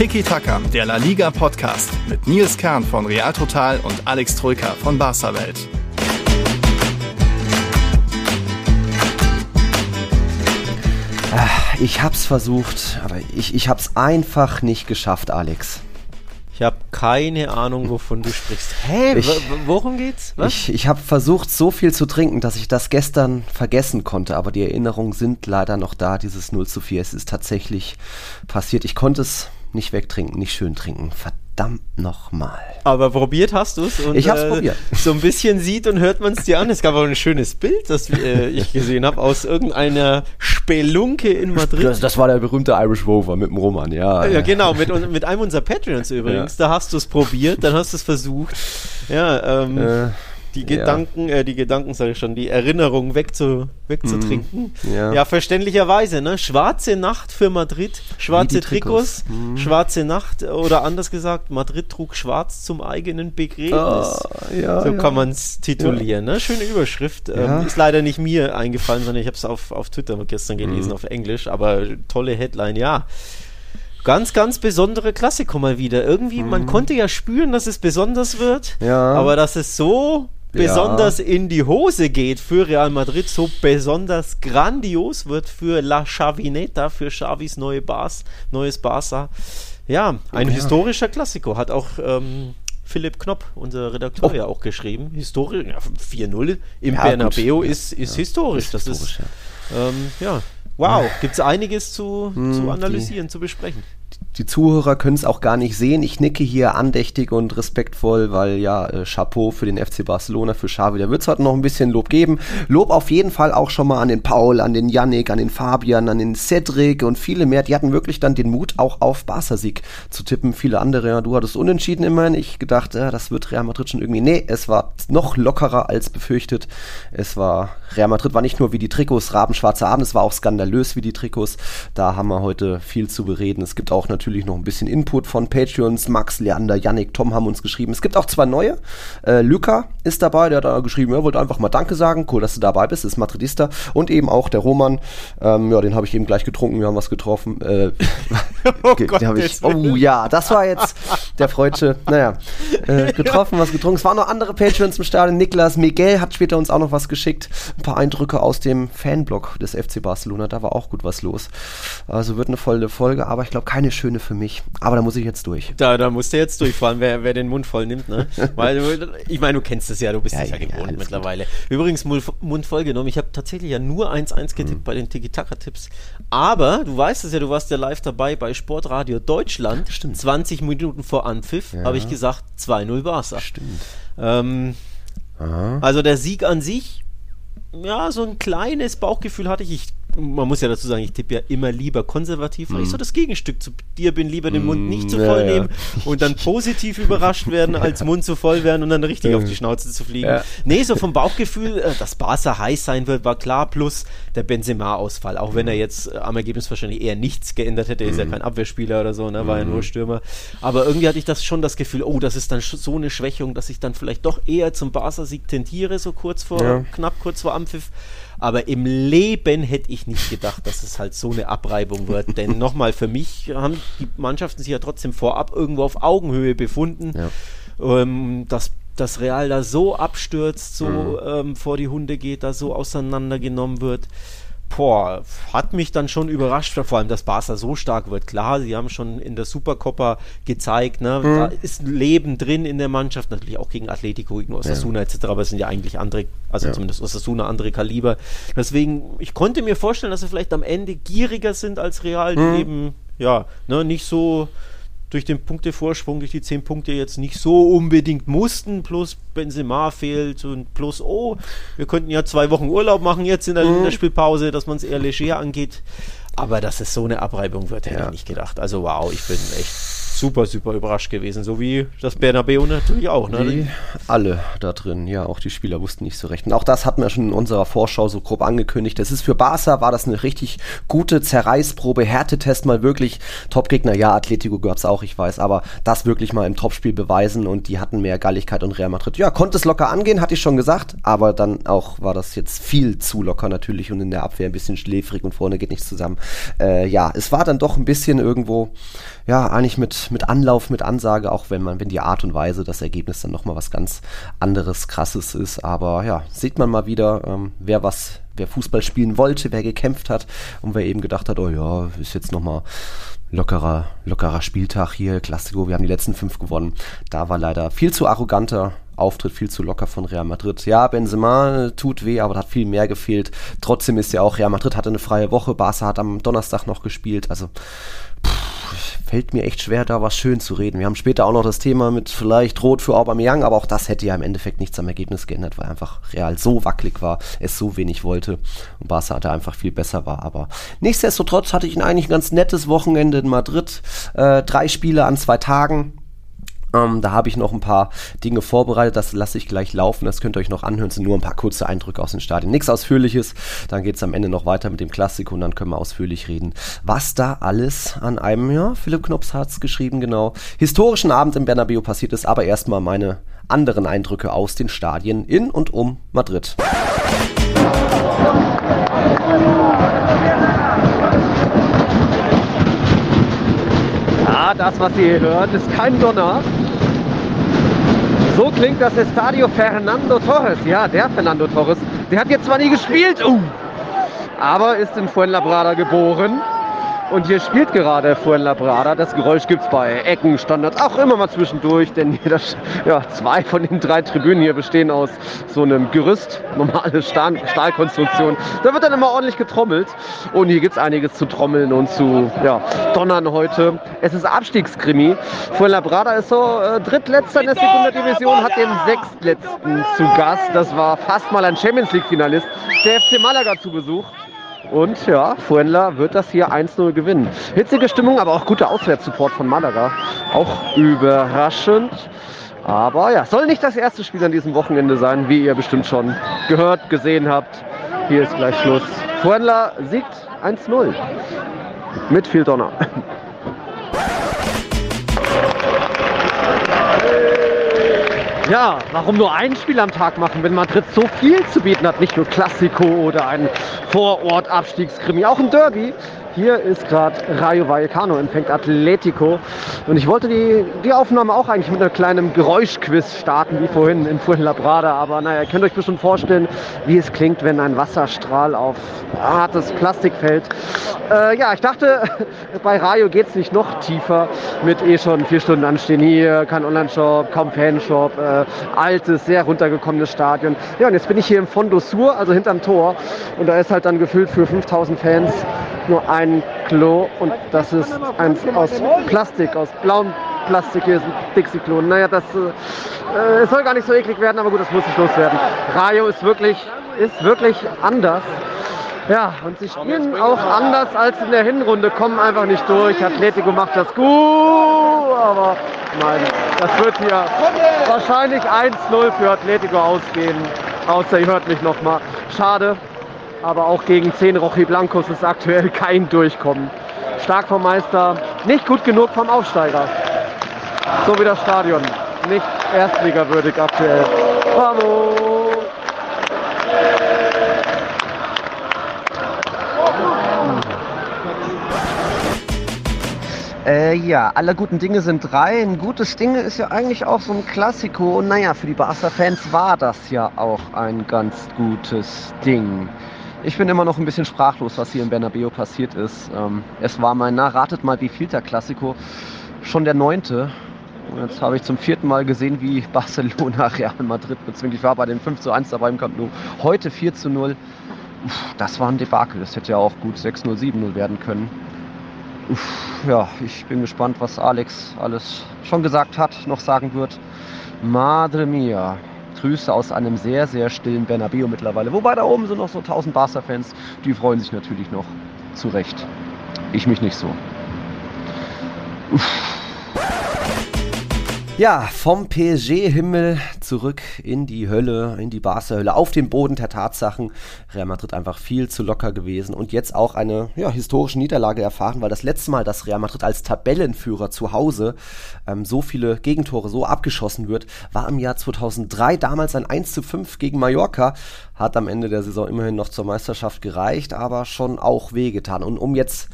Tiki Taka, der La Liga Podcast mit Nils Kern von Real Total und Alex Troika von Barca Welt. Ah, ich hab's versucht, aber ich, ich hab's einfach nicht geschafft, Alex. Ich habe keine Ahnung, wovon du sprichst. Hä? Ich- worum geht's? Was? Ich, ich habe versucht, so viel zu trinken, dass ich das gestern vergessen konnte, aber die Erinnerungen sind leider noch da, dieses 0 zu 4. Es ist tatsächlich passiert. Ich konnte es nicht wegtrinken, nicht schön trinken. Verdammt nochmal. Aber probiert hast du es. Ich hab's probiert. So ein bisschen sieht und hört man es dir an. Es gab auch ein schönes Bild, das äh, ich gesehen habe, aus irgendeiner Spelunke in Madrid. Das, das war der berühmte Irish Rover mit dem Roman, ja. Ja, genau, mit, mit einem unserer Patreons übrigens. Da hast du es probiert, dann hast du es versucht. Ja, ähm, Äh, die ja. Gedanken, äh, die Gedanken, sage ich schon, die Erinnerungen wegzu, wegzutrinken. Mhm, ja. ja, verständlicherweise, ne? Schwarze Nacht für Madrid, schwarze Trikots, Trikots. Mhm. schwarze Nacht oder anders gesagt, Madrid trug schwarz zum eigenen Begräbnis. Ah, ja, so ja. kann man es titulieren. Ne? Schöne Überschrift. Ja. Ähm, ist leider nicht mir eingefallen, sondern ich habe es auf, auf Twitter gestern gelesen, Mhm. auf Englisch. Aber tolle Headline, ja. Ganz, ganz besondere Klassiker mal wieder. Irgendwie, man konnte ja spüren, dass es besonders wird, Mhm. Ja. aber dass es so Ja. besonders in die Hose geht für Real Madrid, so besonders grandios wird für La Chavineta, für Xavis neue Bas, neues Barca. Ja, ein Ja. historischer Klassiker. Hat auch ähm, Philipp Knopp, unser Redakteur, Oh. ja auch geschrieben. Historisch, ja, 4-0 im Ja, Bernabeu gut. ist, ist historisch. Das historisch, ist, ähm, ja. Wow, gibt es einiges zu, Hm, zu die- analysieren, zu besprechen. Die Zuhörer können es auch gar nicht sehen. Ich nicke hier andächtig und respektvoll, weil ja, äh, Chapeau für den FC Barcelona, für Xavi. Da wird es heute noch ein bisschen Lob geben. Lob auf jeden Fall auch schon mal an den Paul, an den Yannick, an den Fabian, an den Cedric und viele mehr. Die hatten wirklich dann den Mut, auch auf Barca-Sieg zu tippen. Viele andere, ja, du hattest unentschieden immerhin. Ich gedacht, ja, das wird Real Madrid schon irgendwie. Nee, es war noch lockerer als befürchtet. Es war, Real Madrid war nicht nur wie die Trikots rabenschwarzer Abend, es war auch skandalös wie die Trikots. Da haben wir heute viel zu bereden. Es gibt auch natürlich noch ein bisschen Input von Patreons. Max, Leander, Yannick, Tom haben uns geschrieben. Es gibt auch zwei neue. Äh, Luca ist dabei, der hat da geschrieben, er wollte einfach mal Danke sagen. Cool, dass du dabei bist, ist Madridista. Und eben auch der Roman. Ähm, ja, den habe ich eben gleich getrunken, wir haben was getroffen. Äh, Oh hab ich, oh ja, das war jetzt der Freudsche. Naja, äh, getroffen, was getrunken. Es waren noch andere Patreons im Stadion. Niklas Miguel hat später uns auch noch was geschickt. Ein paar Eindrücke aus dem Fanblog des FC Barcelona. Da war auch gut was los. Also wird eine volle Folge, aber ich glaube keine schöne für mich. Aber da muss ich jetzt durch. Da, da musst du jetzt durchfahren, wer, wer den Mund voll nimmt, ne? Weil, ich meine, du kennst es ja, du bist Ja, es ja, ja, ja, gewohnt mittlerweile. Übrigens, Mund, voll genommen. Ich habe tatsächlich ja nur 1-1 getippt Mhm. bei den Tiki-Taka-Tipps. Aber, du weißt es ja, du warst ja live dabei bei Sportradio Deutschland. Stimmt. 20 Minuten vor Anpfiff Ja. habe ich gesagt, 2-0 Barca. Stimmt. Ähm, also der Sieg an sich, ja, so ein kleines Bauchgefühl hatte ich. ich man muss ja dazu sagen, ich tippe ja immer lieber konservativ, weil ich so das Gegenstück zu dir bin, lieber den Mund nicht zu Mm, ja, voll ja. nehmen und dann positiv überrascht werden, als Mund zu voll werden und dann richtig Ja. auf die Schnauze zu fliegen. Ja. Nee, so vom Bauchgefühl, äh, dass Barca heiß sein wird, war klar, plus der Benzema-Ausfall, auch wenn er jetzt äh, am Ergebnis wahrscheinlich eher nichts geändert hätte, er ist ja Mm. kein Abwehrspieler oder so, ne, war ja nur Stürmer. Aber irgendwie hatte ich das schon das Gefühl, oh, das ist dann so eine Schwächung, dass ich dann vielleicht doch eher zum Barca-Sieg tendiere, so kurz vor, Ja. knapp kurz vor Anpfiff. Aber im Leben hätte ich nicht gedacht, dass es halt so eine Abreibung wird. Denn nochmal, für mich haben die Mannschaften sich ja trotzdem vorab irgendwo auf Augenhöhe befunden. Ja. Ähm, dass das Real da so abstürzt, so Mhm. ähm, vor die Hunde geht, da so auseinandergenommen wird. Boah, hat mich dann schon überrascht, vor allem, dass Barca so stark wird. Klar, sie haben schon in der Supercoppa gezeigt, ne, Mhm. da ist Leben drin in der Mannschaft, natürlich auch gegen Atletico, gegen Osasuna etc., aber es sind ja eigentlich andere, also Ja. zumindest Osasuna andere Kaliber. Deswegen, ich konnte mir vorstellen, dass sie vielleicht am Ende gieriger sind als Real, die Mhm. eben, ja, ne, nicht so durch den Punktevorsprung, durch die 10 Punkte jetzt nicht so unbedingt mussten, plus Benzema fehlt und plus, oh, wir könnten ja zwei Wochen Urlaub machen jetzt in der Mhm. Länderspielpause, dass man es eher leger angeht. Aber dass es so eine Abreibung wird, hätte Ja. ich nicht gedacht. Also wow, ich bin echt super, super überrascht gewesen. So wie das Bernabeu natürlich auch. Ne? Die alle da drin, ja, auch die Spieler wussten nicht so recht. Und auch das hatten wir schon in unserer Vorschau so grob angekündigt. Das ist für Barca, war das eine richtig gute Zerreißprobe, Härtetest mal wirklich. Topgegner, ja, Atletico gab's auch, ich weiß, aber das wirklich mal im Topspiel beweisen und die hatten mehr Galligkeit und Real Madrid. Ja, konnte es locker angehen, hatte ich schon gesagt, aber dann auch war das jetzt viel zu locker natürlich und in der Abwehr ein bisschen schläfrig und vorne geht nichts zusammen. Äh, ja, es war dann doch ein bisschen irgendwo, ja, eigentlich mit, mit Anlauf, mit Ansage, auch wenn man, wenn die Art und Weise, das Ergebnis dann nochmal was ganz anderes, krasses ist. Aber ja, sieht man mal wieder, ähm, wer was, wer Fußball spielen wollte, wer gekämpft hat und wer eben gedacht hat, oh ja, ist jetzt nochmal lockerer, lockerer Spieltag hier, Klassiko, wir haben die letzten fünf gewonnen. Da war leider viel zu arroganter Auftritt, viel zu locker von Real Madrid. Ja, Benzema tut weh, aber da hat viel mehr gefehlt. Trotzdem ist ja auch, Real Madrid hatte eine freie Woche, Barca hat am Donnerstag noch gespielt, also pff, fällt mir echt schwer, da was schön zu reden. Wir haben später auch noch das Thema mit vielleicht Rot für Aubameyang, aber auch das hätte ja im Endeffekt nichts am Ergebnis geändert, weil einfach Real so wackelig war, es so wenig wollte und Barca hatte einfach viel besser war. Aber nichtsdestotrotz hatte ich eigentlich ein ganz nettes Wochenende in Madrid. Äh, drei Spiele an zwei Tagen ähm, da habe ich noch ein paar Dinge vorbereitet, das lasse ich gleich laufen, das könnt ihr euch noch anhören, es sind nur ein paar kurze Eindrücke aus den Stadien. Nichts Ausführliches, dann geht es am Ende noch weiter mit dem Klassik und dann können wir ausführlich reden, was da alles an einem, ja, Philipp Knops hat es geschrieben, genau, historischen Abend im Bernabeu passiert ist, aber erstmal meine anderen Eindrücke aus den Stadien in und um Madrid. das, was ihr hier hört, ist kein Donner. So klingt das Estadio Fernando Torres. Ja, der Fernando Torres. Der hat jetzt zwar nie gespielt, uh, aber ist in Fuenlabrada geboren und hier spielt gerade Fuenlabrada. Das Geräusch gibt es bei Ecken, Standards, auch immer mal zwischendurch, denn das, ja, zwei von den drei Tribünen hier bestehen aus so einem Gerüst, normale Stahl, Stahlkonstruktion. Da wird dann immer ordentlich getrommelt und hier gibt es einiges zu trommeln und zu ja, donnern heute. Es ist Abstiegskrimi. Fuenlabrada ist so äh, drittletzter in der Segunda Division, hat den sechstletzten zu Gast. Das war fast mal ein Champions League-Finalist. Der FC Malaga zu Besuch. Und ja, Fuenla wird das hier 1-0 gewinnen. Hitzige Stimmung, aber auch guter Auswärtssupport von Malaga. Auch überraschend. Aber ja, soll nicht das erste Spiel an diesem Wochenende sein, wie ihr bestimmt schon gehört, gesehen habt. Hier ist gleich Schluss. Fuenla siegt 1-0. Mit viel Donner. Ja, warum nur ein Spiel am Tag machen, wenn Madrid so viel zu bieten hat? Nicht nur Klassiko oder ein Vorort-Abstiegskrimi, auch ein Derby. Hier ist gerade Rayo Vallecano, empfängt Atletico. Und ich wollte die, die Aufnahme auch eigentlich mit einem kleinen Geräuschquiz starten, wie vorhin in Fuenlabrada. Aber naja, ihr könnt euch bestimmt vorstellen, wie es klingt, wenn ein Wasserstrahl auf hartes Plastik fällt. Äh, ja, ich dachte, bei Rayo geht es nicht noch tiefer mit eh schon vier Stunden anstehen hier, kein Online-Shop, kaum Fanshop, äh, altes, sehr runtergekommenes Stadion. Ja, und jetzt bin ich hier im Fondo Sur, also hinterm Tor. Und da ist halt dann gefüllt für 5000 Fans nur ein Klo und das ist eins aus Plastik, aus blauem Plastik. Hier ist ein Dixie-Klo. Naja, das äh, soll gar nicht so eklig werden, aber gut, das muss nicht loswerden. Rayo ist wirklich, ist wirklich anders. Ja, und sie spielen auch anders als in der Hinrunde, kommen einfach nicht durch. Atletico macht das gut, aber nein, das wird hier wahrscheinlich 1-0 für Atletico ausgehen. Außer ihr hört mich nochmal. Schade, aber auch gegen 10 Rochi Blancos ist aktuell kein Durchkommen. Stark vom Meister, nicht gut genug vom Aufsteiger. So wie das Stadion. Nicht erstligawürdig aktuell. Vamos! Äh, ja, alle guten Dinge sind drei. Ein gutes Ding ist ja eigentlich auch so ein Klassiko. Und naja, für die Barca-Fans war das ja auch ein ganz gutes Ding. Ich bin immer noch ein bisschen sprachlos, was hier in Bernabeu passiert ist. Ähm, es war mein, na, ratet mal, wie vielter Klassiko? Schon der neunte. Und jetzt habe ich zum vierten Mal gesehen, wie Barcelona Real Madrid bezwingt. Ich war bei den 5 zu 1 dabei im Camp Nou. Heute 4 zu 0. Uff, das war ein Debakel. Das hätte ja auch gut 6-0, 7-0 werden können. Uff, ja, ich bin gespannt, was Alex alles schon gesagt hat, noch sagen wird. Madre mia. Grüße aus einem sehr, sehr stillen Bernabeu mittlerweile. Wobei da oben sind noch so 1000 Barca-Fans, die freuen sich natürlich noch. Zu Recht. Ich mich nicht so. Uff. Ja, vom PSG-Himmel zurück in die Hölle, in die Barca-Hölle, auf den Boden der Tatsachen. Real Madrid einfach viel zu locker gewesen und jetzt auch eine ja, historische Niederlage erfahren, weil das letzte Mal, dass Real Madrid als Tabellenführer zu Hause ähm, so viele Gegentore so abgeschossen wird, war im Jahr 2003, damals ein 1 zu 5 gegen Mallorca. Hat am Ende der Saison immerhin noch zur Meisterschaft gereicht, aber schon auch wehgetan. Und um jetzt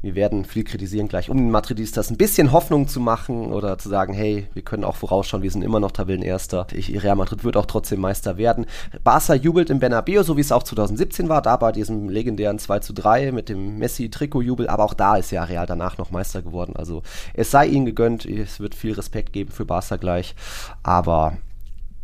wir werden viel kritisieren gleich, um den Madridistas ein bisschen Hoffnung zu machen oder zu sagen, hey, wir können auch vorausschauen, wir sind immer noch Tabellenerster. Ich, Real Madrid wird auch trotzdem Meister werden. Barca jubelt im Bernabeu, so wie es auch 2017 war, da bei diesem legendären 2 zu 3 mit dem Messi-Trikot-Jubel, aber auch da ist ja Real danach noch Meister geworden. Also es sei ihnen gegönnt, es wird viel Respekt geben für Barca gleich, aber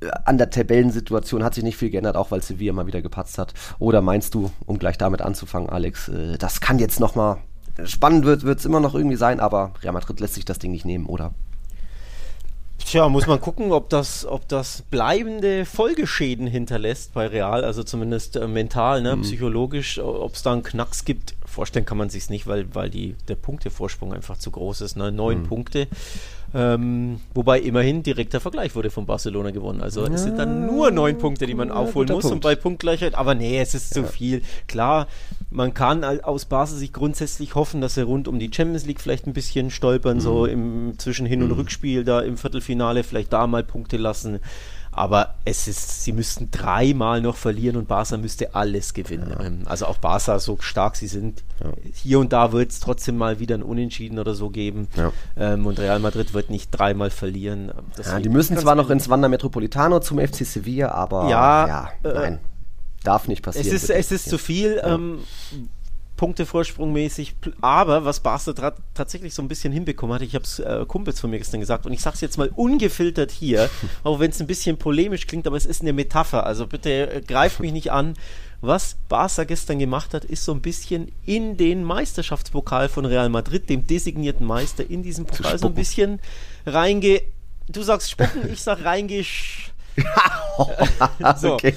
äh, an der Tabellensituation hat sich nicht viel geändert, auch weil Sevilla mal wieder gepatzt hat. Oder meinst du, um gleich damit anzufangen, Alex, äh, das kann jetzt nochmal spannend wird es immer noch irgendwie sein, aber Real Madrid lässt sich das Ding nicht nehmen, oder? Tja, muss man gucken, ob das, ob das bleibende Folgeschäden hinterlässt bei Real, also zumindest äh, mental, ne, mhm. psychologisch, ob es da einen Knacks gibt. Vorstellen kann man sich nicht, weil, weil die, der Punktevorsprung einfach zu groß ist. Ne? Neun mhm. Punkte. Ähm, wobei immerhin direkter Vergleich wurde von Barcelona gewonnen. Also es sind dann nur neun Punkte, die man aufholen muss Punkt. und bei Punktgleichheit. Aber nee, es ist ja. zu viel. Klar, man kann aus Basel sich grundsätzlich hoffen, dass sie rund um die Champions League vielleicht ein bisschen stolpern, mhm. so im zwischen Hin- und mhm. Rückspiel da im Viertelfinale vielleicht da mal Punkte lassen. Aber es ist, sie müssten dreimal noch verlieren und Barca müsste alles gewinnen. Ja. Ähm, also auch Barca, so stark sie sind, ja. hier und da wird es trotzdem mal wieder ein Unentschieden oder so geben. Ja. Ähm, und Real Madrid wird nicht dreimal verlieren. ja, die müssen zwar noch ins Wanda Metropolitano zum FC Sevilla, aber ja, äh, nein. Darf nicht passieren. Es ist, es ist zu viel. Ähm, Punktevorsprung mäßig. Aber was Barca tatsächlich so ein bisschen hinbekommen hat, ich habe es äh, Kumpels von mir gestern gesagt und ich sage es jetzt mal ungefiltert hier, auch wenn es ein bisschen polemisch klingt, aber es ist eine Metapher. Also bitte äh, greift mich nicht an. Was Barca gestern gemacht hat, ist so ein bisschen in den Meisterschaftspokal von Real Madrid, dem designierten Meister, in diesen Pokal so ein bisschen reinge... Du sagst spucken, ich sag reingesch so. Okay.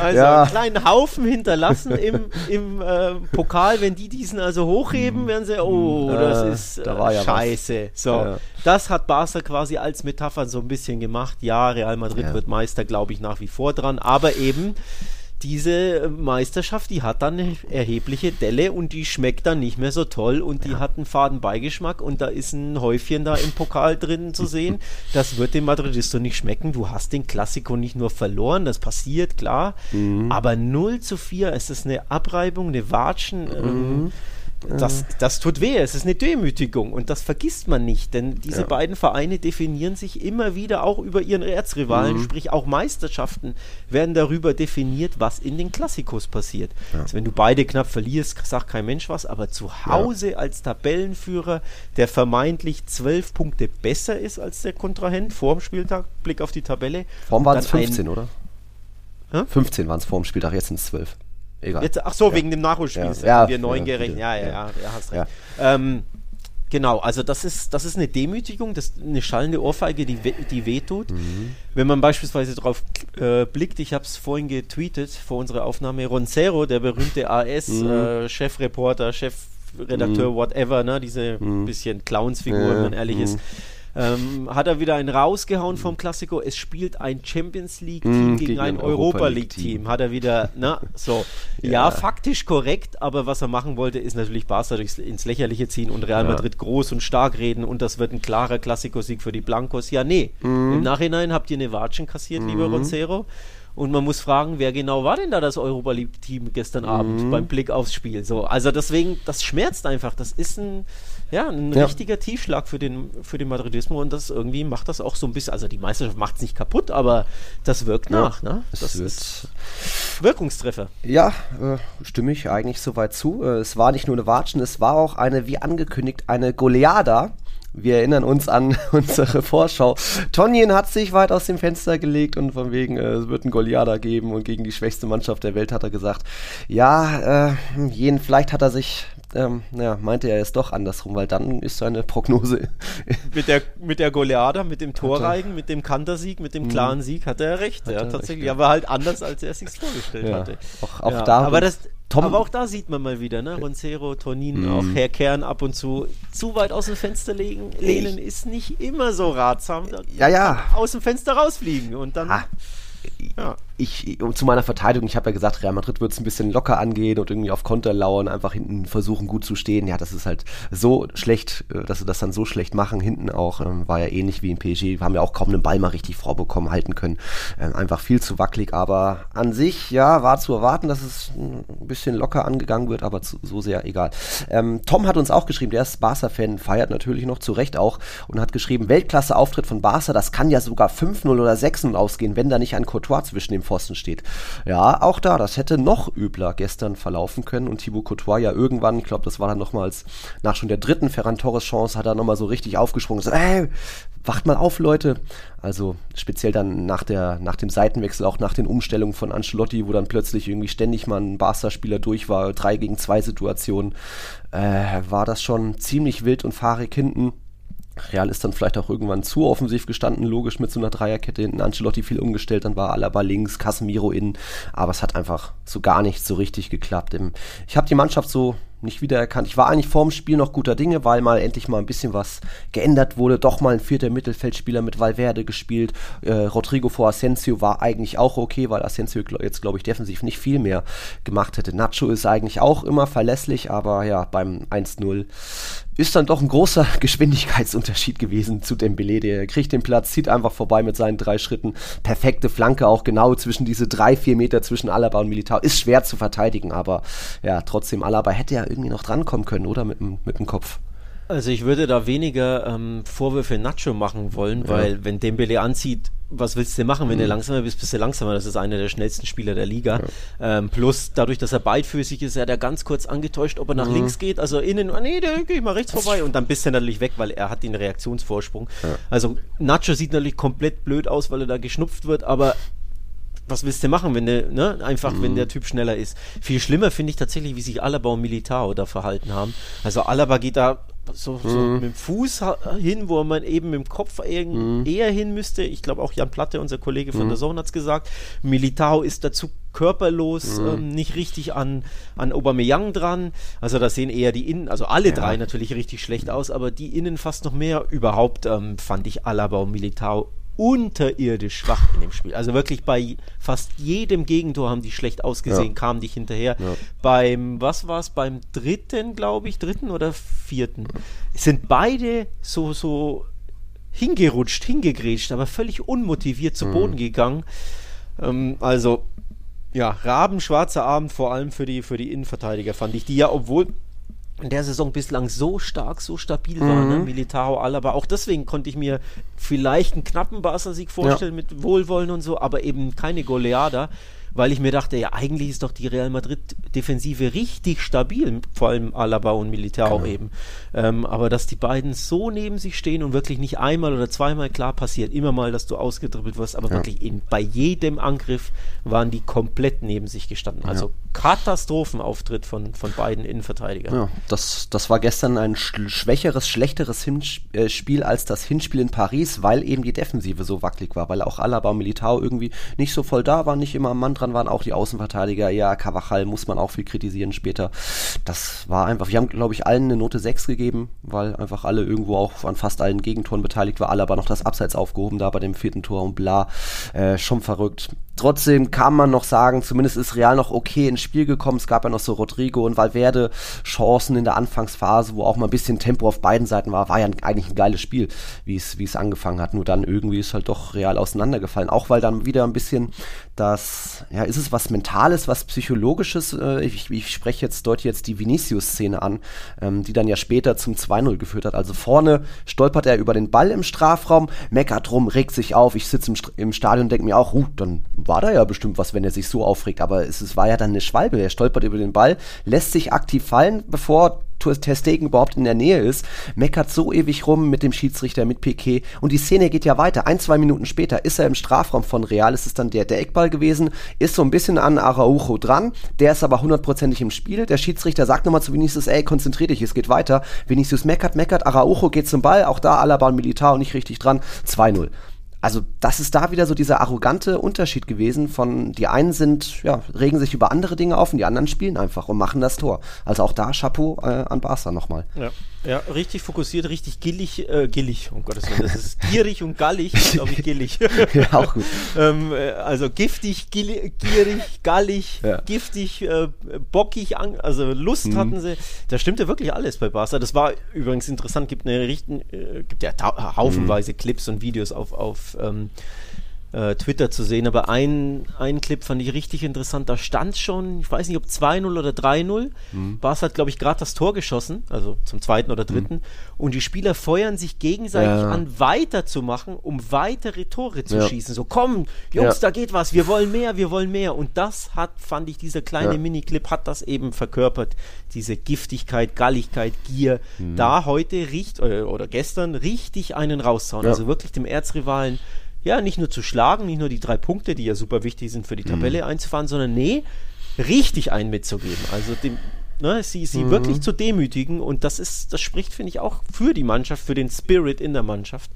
Also ja. einen kleinen Haufen hinterlassen im, im äh, Pokal. Wenn die diesen also hochheben, hm. werden sie, oh, das äh, ist äh, da ja scheiße. Was. So, ja. das hat Barca quasi als Metapher so ein bisschen gemacht. Ja, Real Madrid wird Meister, glaube ich, nach wie vor dran. Aber eben diese Meisterschaft, die hat dann eine erhebliche Delle und die schmeckt dann nicht mehr so toll und die ja. hat einen faden Beigeschmack und da ist ein Häufchen da im Pokal drin zu sehen. Das wird dem Madridisto nicht schmecken. Du hast den Klassiko nicht nur verloren, das passiert, klar, mhm. aber 0 zu 4, es ist eine Abreibung, eine Watschen. Ähm, mhm. Ähm, das, das tut weh, es ist eine Demütigung und das vergisst man nicht, denn diese ja. beiden Vereine definieren sich immer wieder auch über ihren Erzrivalen, mhm. sprich auch Meisterschaften werden darüber definiert, was in den Klassikos passiert. Ja. Also wenn du beide knapp verlierst, sagt kein Mensch was, aber zu Hause ja. als Tabellenführer, der vermeintlich zwölf Punkte besser ist als der Kontrahent vor dem Spieltag, Blick auf die Tabelle. Vorm waren es 15, oder? Hä? 15 waren es vor dem Spieltag, jetzt sind es 12. Egal. Jetzt, ach so, ja. wegen dem Nachholspiel. Ja, wir neun gerechnet. Ja, ja, ja, ja, hast recht. Ähm, genau, also das ist, das ist eine Demütigung, das ist eine schallende Ohrfeige, die, die wehtut. Mhm. Wenn man beispielsweise darauf äh, blickt, ich habe es vorhin getweetet vor unserer Aufnahme, Roncero, der berühmte AS-Chefreporter, mhm. äh, Chefredakteur, mhm. whatever, ne, diese mhm. bisschen Clownsfigur, wenn man ehrlich ist mhm ähm, hat er wieder einen rausgehauen vom Klassiko. Es spielt ein Champions League-Team mm, gegen, gegen, ein Europa League-Team. Hat er wieder, na, so. ja. ja. faktisch korrekt, aber was er machen wollte, ist natürlich Barca durchs, ins Lächerliche ziehen und Real Madrid groß und stark reden und das wird ein klarer Klassiko-Sieg für die Blancos. Ja, nee. Mm. Im Nachhinein habt ihr eine Watschen kassiert, mm. lieber Roncero. Und man muss fragen, wer genau war denn da das Europa League-Team gestern Abend mhm. beim Blick aufs Spiel? So, also deswegen, das schmerzt einfach. Das ist ein, ja, ein ja. richtiger Tiefschlag für den, für den Madridismo und das irgendwie macht das auch so ein bisschen, also die Meisterschaft macht es nicht kaputt, aber das wirkt ja, nach. Ne? Das ist Wirkungstreffer. Ja, äh, stimme ich eigentlich soweit zu. Äh, es war nicht nur eine Watschen, es war auch eine, wie angekündigt, eine Goleada wir erinnern uns an unsere Vorschau. Tonjen hat sich weit aus dem Fenster gelegt und von wegen, äh, es wird ein Goliath geben und gegen die schwächste Mannschaft der Welt hat er gesagt, ja, äh, jeden, vielleicht hat er sich ähm, ja, meinte er es doch andersrum, weil dann ist seine Prognose. mit der, mit der Goleada, mit dem Torreigen, mit dem Kantersieg, mit dem klaren Sieg hatte er recht. Hat ja, er tatsächlich. Recht, ja. Aber halt anders, als er es sich vorgestellt ja. hatte. Auch, auch da. Aber das, Tom, aber auch da sieht man mal wieder, ne? Roncero, Tonin, mm. auch Herr Kern ab und zu. Zu weit aus dem Fenster legen, lehnen ist nicht immer so ratsam. Ja, ja. Aus dem Fenster rausfliegen und dann. Ah ja. Ich, zu meiner Verteidigung, ich habe ja gesagt, Real Madrid wird es ein bisschen locker angehen und irgendwie auf Konter lauern, einfach hinten versuchen gut zu stehen. Ja, das ist halt so schlecht, äh, dass sie das dann so schlecht machen. Hinten auch, ähm, war ja ähnlich wie im PSG. Haben ja auch kaum einen Ball mal richtig vorbekommen, halten können. Ähm, einfach viel zu wackelig, aber an sich, ja, war zu erwarten, dass es ein bisschen locker angegangen wird, aber zu, so sehr egal. Ähm, Tom hat uns auch geschrieben, der ist Barca-Fan, feiert natürlich noch zu Recht auch und hat geschrieben, Weltklasse-Auftritt von Barca, das kann ja sogar 5-0 oder 6-0 ausgehen, wenn da nicht ein Courtois zwischen dem Pfosten steht. Ja, auch da, das hätte noch übler gestern verlaufen können und Thibaut Courtois ja irgendwann, ich glaube, das war dann nochmals nach schon der dritten Ferran Torres Chance, hat er nochmal so richtig aufgesprungen, so, ey, wacht mal auf, Leute. Also speziell dann nach, der, nach dem Seitenwechsel, auch nach den Umstellungen von Ancelotti, wo dann plötzlich irgendwie ständig mal ein Barca-Spieler durch war, drei gegen zwei Situationen, äh, war das schon ziemlich wild und fahrig hinten. Real ist dann vielleicht auch irgendwann zu offensiv gestanden, logisch mit so einer Dreierkette hinten. Ancelotti viel umgestellt, dann war Alaba links, Casemiro innen, aber es hat einfach so gar nicht so richtig geklappt. Ich habe die Mannschaft so nicht wiedererkannt. Ich war eigentlich vorm Spiel noch guter Dinge, weil mal endlich mal ein bisschen was geändert wurde. Doch mal ein vierter Mittelfeldspieler mit Valverde gespielt. Äh, Rodrigo vor Asensio war eigentlich auch okay, weil Asensio jetzt, glaube ich, defensiv nicht viel mehr gemacht hätte. Nacho ist eigentlich auch immer verlässlich, aber ja, beim 1-0 ist dann doch ein großer Geschwindigkeitsunterschied gewesen zu Dembele. Der kriegt den Platz, zieht einfach vorbei mit seinen drei Schritten. Perfekte Flanke auch genau zwischen diese drei, vier Meter zwischen Alaba und Militao. Ist schwer zu verteidigen, aber ja, trotzdem Alaba hätte ja irgendwie noch drankommen können, oder? Mit, mit dem Kopf. Also ich würde da weniger ähm, Vorwürfe Nacho machen wollen, weil ja. wenn Dembele anzieht, was willst du machen, wenn mhm. du langsamer bist, bist du langsamer. Das ist einer der schnellsten Spieler der Liga. Ja. Ähm, plus dadurch, dass er beidfüßig ist, er hat er ganz kurz angetäuscht, ob er nach mhm. links geht, also innen, ah, nee, da gehe ich mal rechts vorbei und dann bist du natürlich weg, weil er hat den Reaktionsvorsprung. Ja. Also Nacho sieht natürlich komplett blöd aus, weil er da geschnupft wird, aber was willst du machen, wenn der, ne, einfach, mhm. wenn der Typ schneller ist. Viel schlimmer finde ich tatsächlich, wie sich Alaba und Militao da verhalten haben. Also Alaba geht da so, so mhm. mit dem Fuß hin, wo man eben mit dem Kopf eher, mhm. eher hin müsste. Ich glaube auch Jan Platte, unser Kollege von mhm. der Zone, hat es gesagt. Militao ist dazu körperlos, mhm. ähm, nicht richtig an, an Aubameyang dran. Also da sehen eher die Innen, also alle ja. drei natürlich richtig schlecht aus, aber die Innen fast noch mehr. Überhaupt ähm, fand ich Alaba und Militao unterirdisch schwach in dem Spiel. Also wirklich bei fast jedem Gegentor haben die schlecht ausgesehen, ja. kamen die hinterher. Ja. Beim, was war es, beim dritten, glaube ich, dritten oder vierten, sind beide so, so hingerutscht, hingegrätscht, aber völlig unmotiviert zu mhm. Boden gegangen. Ähm, also, ja, rabenschwarzer Abend vor allem für die, für die Innenverteidiger, fand ich, die ja, obwohl in der Saison bislang so stark, so stabil mhm. war, ne? Militao, Alaba. Auch deswegen konnte ich mir vielleicht einen knappen Barca-Sieg vorstellen ja. mit Wohlwollen und so, aber eben keine Goleada weil ich mir dachte, ja, eigentlich ist doch die Real Madrid-Defensive richtig stabil, vor allem Alaba und Militär genau. eben. Ähm, aber dass die beiden so neben sich stehen und wirklich nicht einmal oder zweimal klar passiert, immer mal, dass du ausgedribbelt wirst, aber ja. wirklich in, bei jedem Angriff waren die komplett neben sich gestanden. Also ja. Katastrophenauftritt von, von beiden Innenverteidigern. Ja, das, das war gestern ein schwächeres, schlechteres Hinspiel äh, als das Hinspiel in Paris, weil eben die Defensive so wackelig war, weil auch Alaba und Militao irgendwie nicht so voll da waren, nicht immer am Mann dran waren, auch die Außenverteidiger. Ja, Cavachal muss man auch viel kritisieren später. Das war einfach, wir haben, glaube ich, allen eine Note 6 gegeben, weil einfach alle irgendwo auch an fast allen Gegentoren beteiligt war. Alle aber noch das Abseits aufgehoben da bei dem vierten Tor und bla. Äh, schon verrückt. Trotzdem kann man noch sagen, zumindest ist Real noch okay ins Spiel gekommen. Es gab ja noch so Rodrigo und Valverde Chancen in der Anfangsphase, wo auch mal ein bisschen Tempo auf beiden Seiten war. War ja eigentlich ein geiles Spiel, wie es, wie es angefangen hat. Nur dann irgendwie ist halt doch Real auseinandergefallen. Auch weil dann wieder ein bisschen das, ja, ist es was Mentales, was Psychologisches? Äh, ich, ich spreche jetzt, deute jetzt die Vinicius-Szene an, ähm, die dann ja später zum 2-0 geführt hat. Also vorne stolpert er über den Ball im Strafraum, meckert rum, regt sich auf. Ich sitze im, im Stadion und denke mir auch, uh, dann war da ja bestimmt was, wenn er sich so aufregt. Aber es, es war ja dann eine Schwalbe. Er stolpert über den Ball, lässt sich aktiv fallen, bevor Ter Stegen überhaupt in der Nähe ist, meckert so ewig rum mit dem Schiedsrichter, mit Piquet und die Szene geht ja weiter. Ein, zwei Minuten später ist er im Strafraum von Real, ist es dann der, der Eckball gewesen, ist so ein bisschen an Araujo dran, der ist aber hundertprozentig im Spiel. Der Schiedsrichter sagt nochmal zu Vinicius, ey, konzentrier dich, es geht weiter. Vinicius meckert, meckert, Araujo geht zum Ball, auch da Alaba und Militar nicht richtig dran, 2-0 also das ist da wieder so dieser arrogante Unterschied gewesen von die einen sind, ja, regen sich über andere Dinge auf und die anderen spielen einfach und machen das Tor. Also auch da Chapeau äh, an Barca nochmal. Ja. Ja, richtig fokussiert, richtig gillig, äh, gillig, um Gottes Willen, das ist gierig und gallig, glaube ich, gillig. ja, auch gut. ähm, äh, also giftig, gierig, gallig, ja. giftig, äh, bockig, also Lust mhm. hatten sie. Da stimmte wirklich alles bei Barca. Das war übrigens interessant, gibt eine richten, äh, gibt ja haufenweise mhm. Clips und Videos auf, auf ähm, äh, Twitter zu sehen. Aber ein, ein Clip fand ich richtig interessant. Da stand schon, ich weiß nicht, ob 2-0 oder 3-0. Mhm. Bas hat, glaube ich, gerade das Tor geschossen, also zum zweiten oder dritten. Mhm. Und die Spieler feuern sich gegenseitig ja. an, weiterzumachen, um weitere Tore zu ja. schießen. So, komm, Jungs, ja. da geht was, wir wollen mehr, wir wollen mehr. Und das hat, fand ich, dieser kleine Miniclip hat das eben verkörpert. Diese Giftigkeit, Galligkeit, Gier. Mhm. Da heute riecht, oder, äh, oder gestern, richtig einen rauszauen. Also wirklich dem Erzrivalen ja, nicht nur zu schlagen, nicht nur die drei Punkte, die ja super wichtig sind für die Tabelle mhm. einzufahren, sondern nee, richtig einen mitzugeben. Also dem, ne, sie, sie mhm. wirklich zu demütigen und das ist, das spricht, finde ich, auch für die Mannschaft, für den Spirit in der Mannschaft.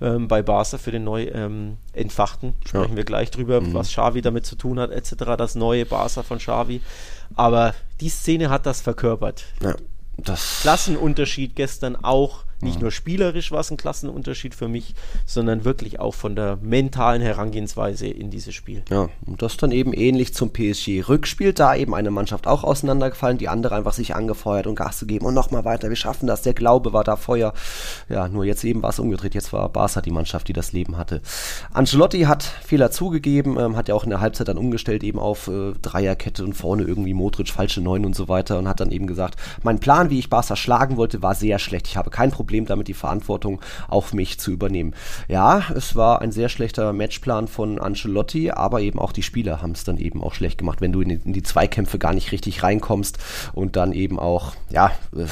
Ähm, bei Barca für den neu ähm, entfachten. Sprechen ja. wir gleich drüber, mhm. was Xavi damit zu tun hat, etc. Das neue Barca von Xavi. Aber die Szene hat das verkörpert. Ja, das Klassenunterschied gestern auch nicht nur spielerisch war es ein Klassenunterschied für mich, sondern wirklich auch von der mentalen Herangehensweise in dieses Spiel. Ja, und das dann eben ähnlich zum PSG-Rückspiel, da eben eine Mannschaft auch auseinandergefallen, die andere einfach sich angefeuert und Gas gegeben und nochmal weiter, wir schaffen das, der Glaube war da Feuer. Ja, nur jetzt eben war es umgedreht, jetzt war Barca die Mannschaft, die das Leben hatte. Ancelotti hat Fehler zugegeben, ähm, hat ja auch in der Halbzeit dann umgestellt eben auf äh, Dreierkette und vorne irgendwie Modric, falsche Neun und so weiter und hat dann eben gesagt, mein Plan, wie ich Barca schlagen wollte, war sehr schlecht. Ich habe kein Problem Problem damit, die Verantwortung auf mich zu übernehmen. Ja, es war ein sehr schlechter Matchplan von Ancelotti, aber eben auch die Spieler haben es dann eben auch schlecht gemacht, wenn du in die, in die Zweikämpfe gar nicht richtig reinkommst und dann eben auch, ja, äh,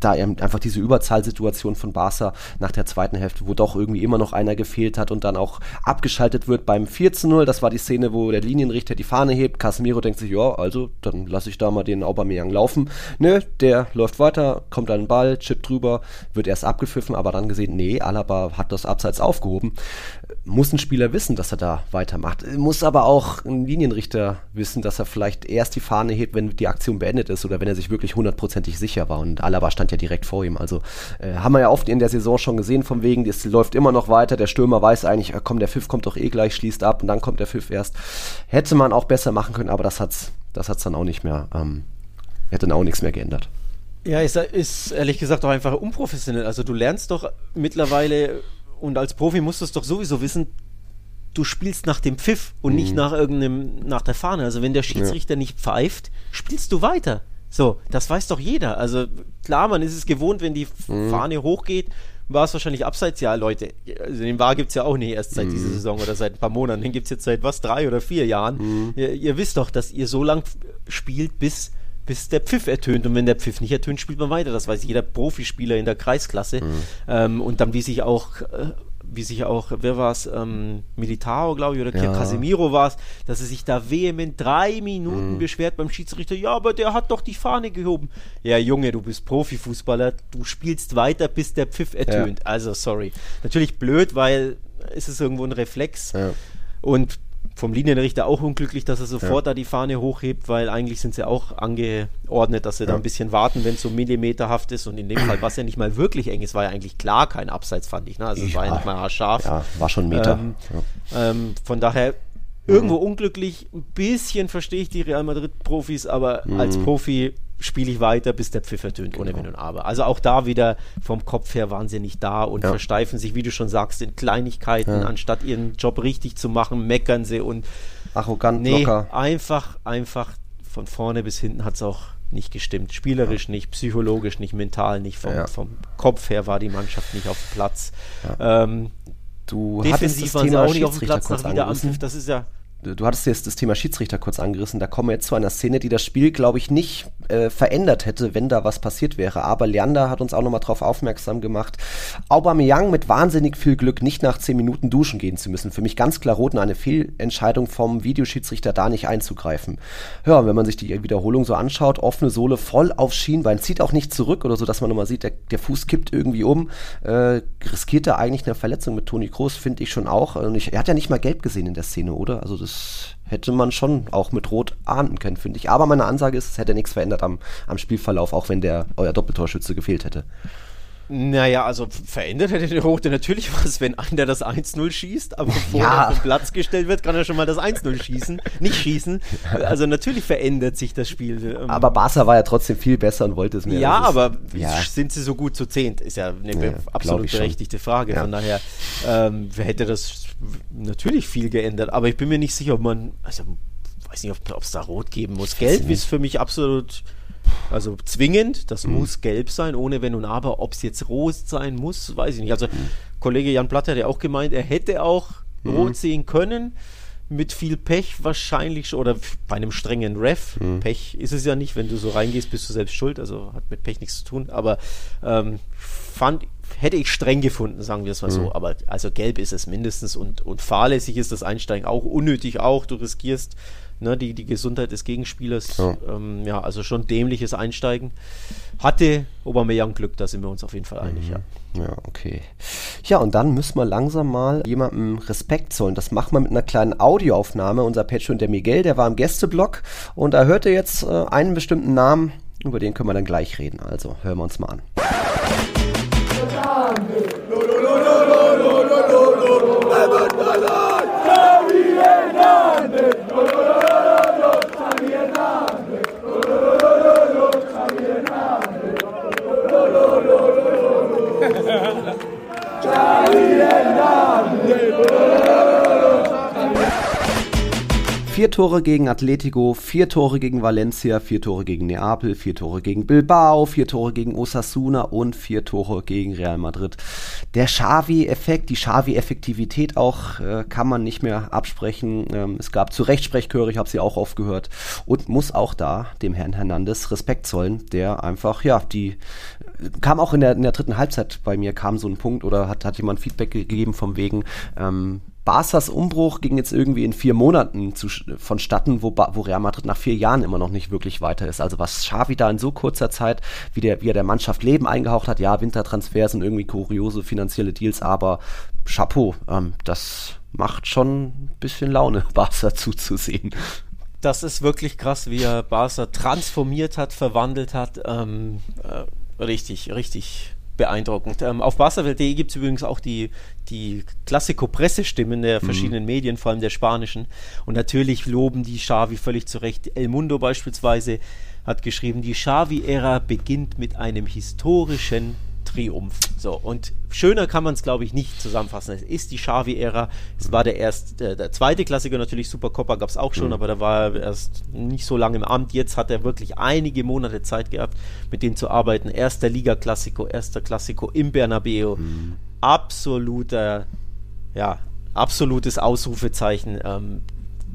da einfach diese Überzahlsituation von Barca nach der zweiten Hälfte, wo doch irgendwie immer noch einer gefehlt hat und dann auch abgeschaltet wird beim 4 zu 0. Das war die Szene, wo der Linienrichter die Fahne hebt. Casemiro denkt sich, ja, also dann lasse ich da mal den Aubameyang laufen. Ne, der läuft weiter, kommt an den Ball, chippt drüber, wird erst abgepfiffen, aber dann gesehen, nee, Alaba hat das Abseits aufgehoben. Muss ein Spieler wissen, dass er da weitermacht. Muss aber auch ein Linienrichter wissen, dass er vielleicht erst die Fahne hebt, wenn die Aktion beendet ist oder wenn er sich wirklich hundertprozentig sicher war. Und Alaba stand ja direkt vor ihm. Also äh, haben wir ja oft in der Saison schon gesehen, von wegen, das läuft immer noch weiter. Der Stürmer weiß eigentlich, äh, komm, der Pfiff kommt doch eh gleich, schließt ab und dann kommt der Pfiff erst. Hätte man auch besser machen können, aber das hat's, das hat's dann auch nicht mehr, ähm, hätte dann auch nichts mehr geändert. Ja, ist, ist ehrlich gesagt auch einfach unprofessionell. Also du lernst doch mittlerweile und als Profi musst du es doch sowieso wissen, du spielst nach dem Pfiff und mhm. nicht nach irgendeinem, nach der Fahne. Also wenn der Schiedsrichter ja. nicht pfeift, spielst du weiter. So, das weiß doch jeder. Also klar, man ist es gewohnt, wenn die mhm. Fahne hochgeht, war es wahrscheinlich abseits. Ja, Leute, also den War gibt es ja auch nicht erst seit mhm. dieser Saison oder seit ein paar Monaten. Den gibt es jetzt seit was, drei oder vier Jahren. Mhm. Ihr, ihr, wisst doch, dass ihr so lang spielt, bis, bis der Pfiff ertönt. Und wenn der Pfiff nicht ertönt, spielt man weiter. Das weiß jeder Profispieler in der Kreisklasse. Mhm. Ähm, und dann, wie sich auch äh, wie sich auch, wer war es, ähm, Militao, glaube ich, oder ja. Casemiro war es, dass er sich da vehement drei Minuten mhm. beschwert beim Schiedsrichter. Ja, aber der hat doch die Fahne gehoben. Ja, Junge, du bist Profifußballer, du spielst weiter, bis der Pfiff ertönt. Ja. Also, sorry. Natürlich blöd, weil es ist irgendwo ein Reflex. Ja. Und vom Linienrichter auch unglücklich, dass er sofort ja. da die Fahne hochhebt, weil eigentlich sind sie auch angeordnet, dass sie ja. da ein bisschen warten, wenn es so millimeterhaft ist. Und in dem Fall war es ja nicht mal wirklich eng. Es war ja eigentlich klar kein Abseits, fand ich. Ne? Also es war ja nicht mal scharf. Ja, war schon ein Meter. Ähm, ähm, von daher irgendwo unglücklich. Ein bisschen verstehe ich die Real Madrid-Profis, aber mhm. als Profi spiele ich weiter, bis der Pfiff ertönt, genau. ohne Wenn und Aber. Also auch da wieder vom Kopf her waren sie nicht da und ja. versteifen sich, wie du schon sagst, in Kleinigkeiten, ja. anstatt ihren Job richtig zu machen, meckern sie und arrogant nee, locker. Einfach, einfach von vorne bis hinten hat es auch nicht gestimmt. Spielerisch ja. nicht, psychologisch nicht, mental nicht, vom, vom Kopf her war die Mannschaft nicht auf dem Platz. Ähm, du defensiv waren sie auch nicht auf dem Platz nach Wiederanpfiff. Das ist ja du hattest jetzt das Thema Schiedsrichter kurz angerissen. Da kommen wir jetzt zu einer Szene, die das Spiel, glaube ich, nicht äh, verändert hätte, wenn da was passiert wäre. Aber Leander hat uns auch nochmal darauf aufmerksam gemacht, Aubameyang mit wahnsinnig viel Glück nicht nach 10 Minuten duschen gehen zu müssen. Für mich ganz klar rot und eine Fehlentscheidung vom Videoschiedsrichter da nicht einzugreifen. Ja, wenn man sich die Wiederholung so anschaut, offene Sohle voll auf Schienbein, zieht auch nicht zurück oder so, dass man nochmal sieht, der, der Fuß kippt irgendwie um, äh, riskiert er eigentlich eine Verletzung mit Toni Kroos, finde ich schon auch. Und ich, er hat ja nicht mal gelb gesehen in der Szene, oder? Also das hätte man schon auch mit Rot ahnden können, finde ich. Aber meine Ansage ist, es hätte nichts verändert am, am Spielverlauf, auch wenn der euer Doppeltorschütze gefehlt hätte. Naja, also verändert hätte der Rote natürlich was, wenn einer das 1-0 schießt, aber bevor ja. vom Platz gestellt wird, kann er schon mal das 1-0 schießen, nicht schießen. Also natürlich verändert sich das Spiel. Ähm. Aber Barca war ja trotzdem viel besser und wollte es mehr. Ja, aber ja. sind sie so gut zu zehnt? Ist ja eine ja, absolut berechtigte Frage. Von daher ähm, hätte das natürlich viel geändert, aber ich bin mir nicht sicher, ob man, also weiß nicht, ob es da Rot geben muss. Gelb ist für mich absolut also zwingend, das mhm. muss gelb sein, ohne Wenn und Aber. Ob es jetzt rot sein muss, weiß ich nicht. Also mhm. Kollege Jan Platter hat ja auch gemeint, er hätte auch mhm. rot sehen können. Mit viel Pech wahrscheinlich oder bei einem strengen Ref. Mhm. Pech ist es ja nicht, wenn du so reingehst, bist du selbst schuld, also hat mit Pech nichts zu tun. Aber ähm, fand, hätte ich streng gefunden, sagen wir es mal so. Mhm. Aber also gelb ist es mindestens und, und fahrlässig ist das Einsteigen auch, unnötig auch. Du riskierst ne, die, die Gesundheit des Gegenspielers. Ja. Ähm, ja, also schon dämliches Einsteigen. Hatte Aubameyang Glück, da sind wir uns auf jeden Fall einig, mhm. ja. Ja, okay. Ja, und dann müssen wir langsam mal jemandem Respekt zollen. Das machen wir mit einer kleinen Audioaufnahme. Unser Patreon, der Miguel, der war im Gästeblock und da hörte jetzt äh, einen bestimmten Namen, über den können wir dann gleich reden. Also hören wir uns mal an. Vier Tore gegen Atletico, vier Tore gegen Valencia, vier Tore gegen Neapel, vier Tore gegen Bilbao, vier Tore gegen Osasuna und vier Tore gegen Real Madrid. Der Xavi-Effekt, die Xavi-Effektivität auch, äh, kann man nicht mehr absprechen. Ähm, es gab zu Recht Sprechchöre, ich habe sie auch aufgehört und muss auch da dem Herrn Hernandez Respekt zollen, der einfach, ja, die kam auch in der, in der dritten Halbzeit bei mir, kam so ein Punkt oder hat, hat jemand Feedback gegeben vom wegen, ähm, Barca's Umbruch ging jetzt irgendwie in vier Monaten zu, vonstatten, wo, wo Real Madrid nach vier Jahren immer noch nicht wirklich weiter ist. Also was Xavi da in so kurzer Zeit, wie, der, wie er der Mannschaft Leben eingehaucht hat, ja, Wintertransfers und irgendwie kuriose finanzielle Deals, aber Chapeau, ähm, das macht schon ein bisschen Laune, Barca zuzusehen. Das ist wirklich krass, wie er Barca transformiert hat, verwandelt hat. Ähm, äh, richtig, richtig beeindruckend. Ähm, auf barca.de gibt es übrigens auch die, die Klassiko-Pressestimmen der mhm. verschiedenen mhm. Medien, vor allem der spanischen. Und natürlich loben die Xavi völlig zu Recht. El Mundo beispielsweise hat geschrieben, die Xavi-Ära beginnt mit einem historischen Triumph. So, und schöner kann man es, glaube ich, nicht zusammenfassen. Es ist die Xavi-Ära. Es war der erste, äh, der zweite Klassiker natürlich, Supercoppa gab es auch schon, mhm. aber da war er erst nicht so lange im Amt. Jetzt hat er wirklich einige Monate Zeit gehabt, mit denen zu arbeiten. Erster Liga-Klassiko, erster Klassiko im Bernabeu. Mhm. Absoluter, ja, absolutes Ausrufezeichen. Ähm,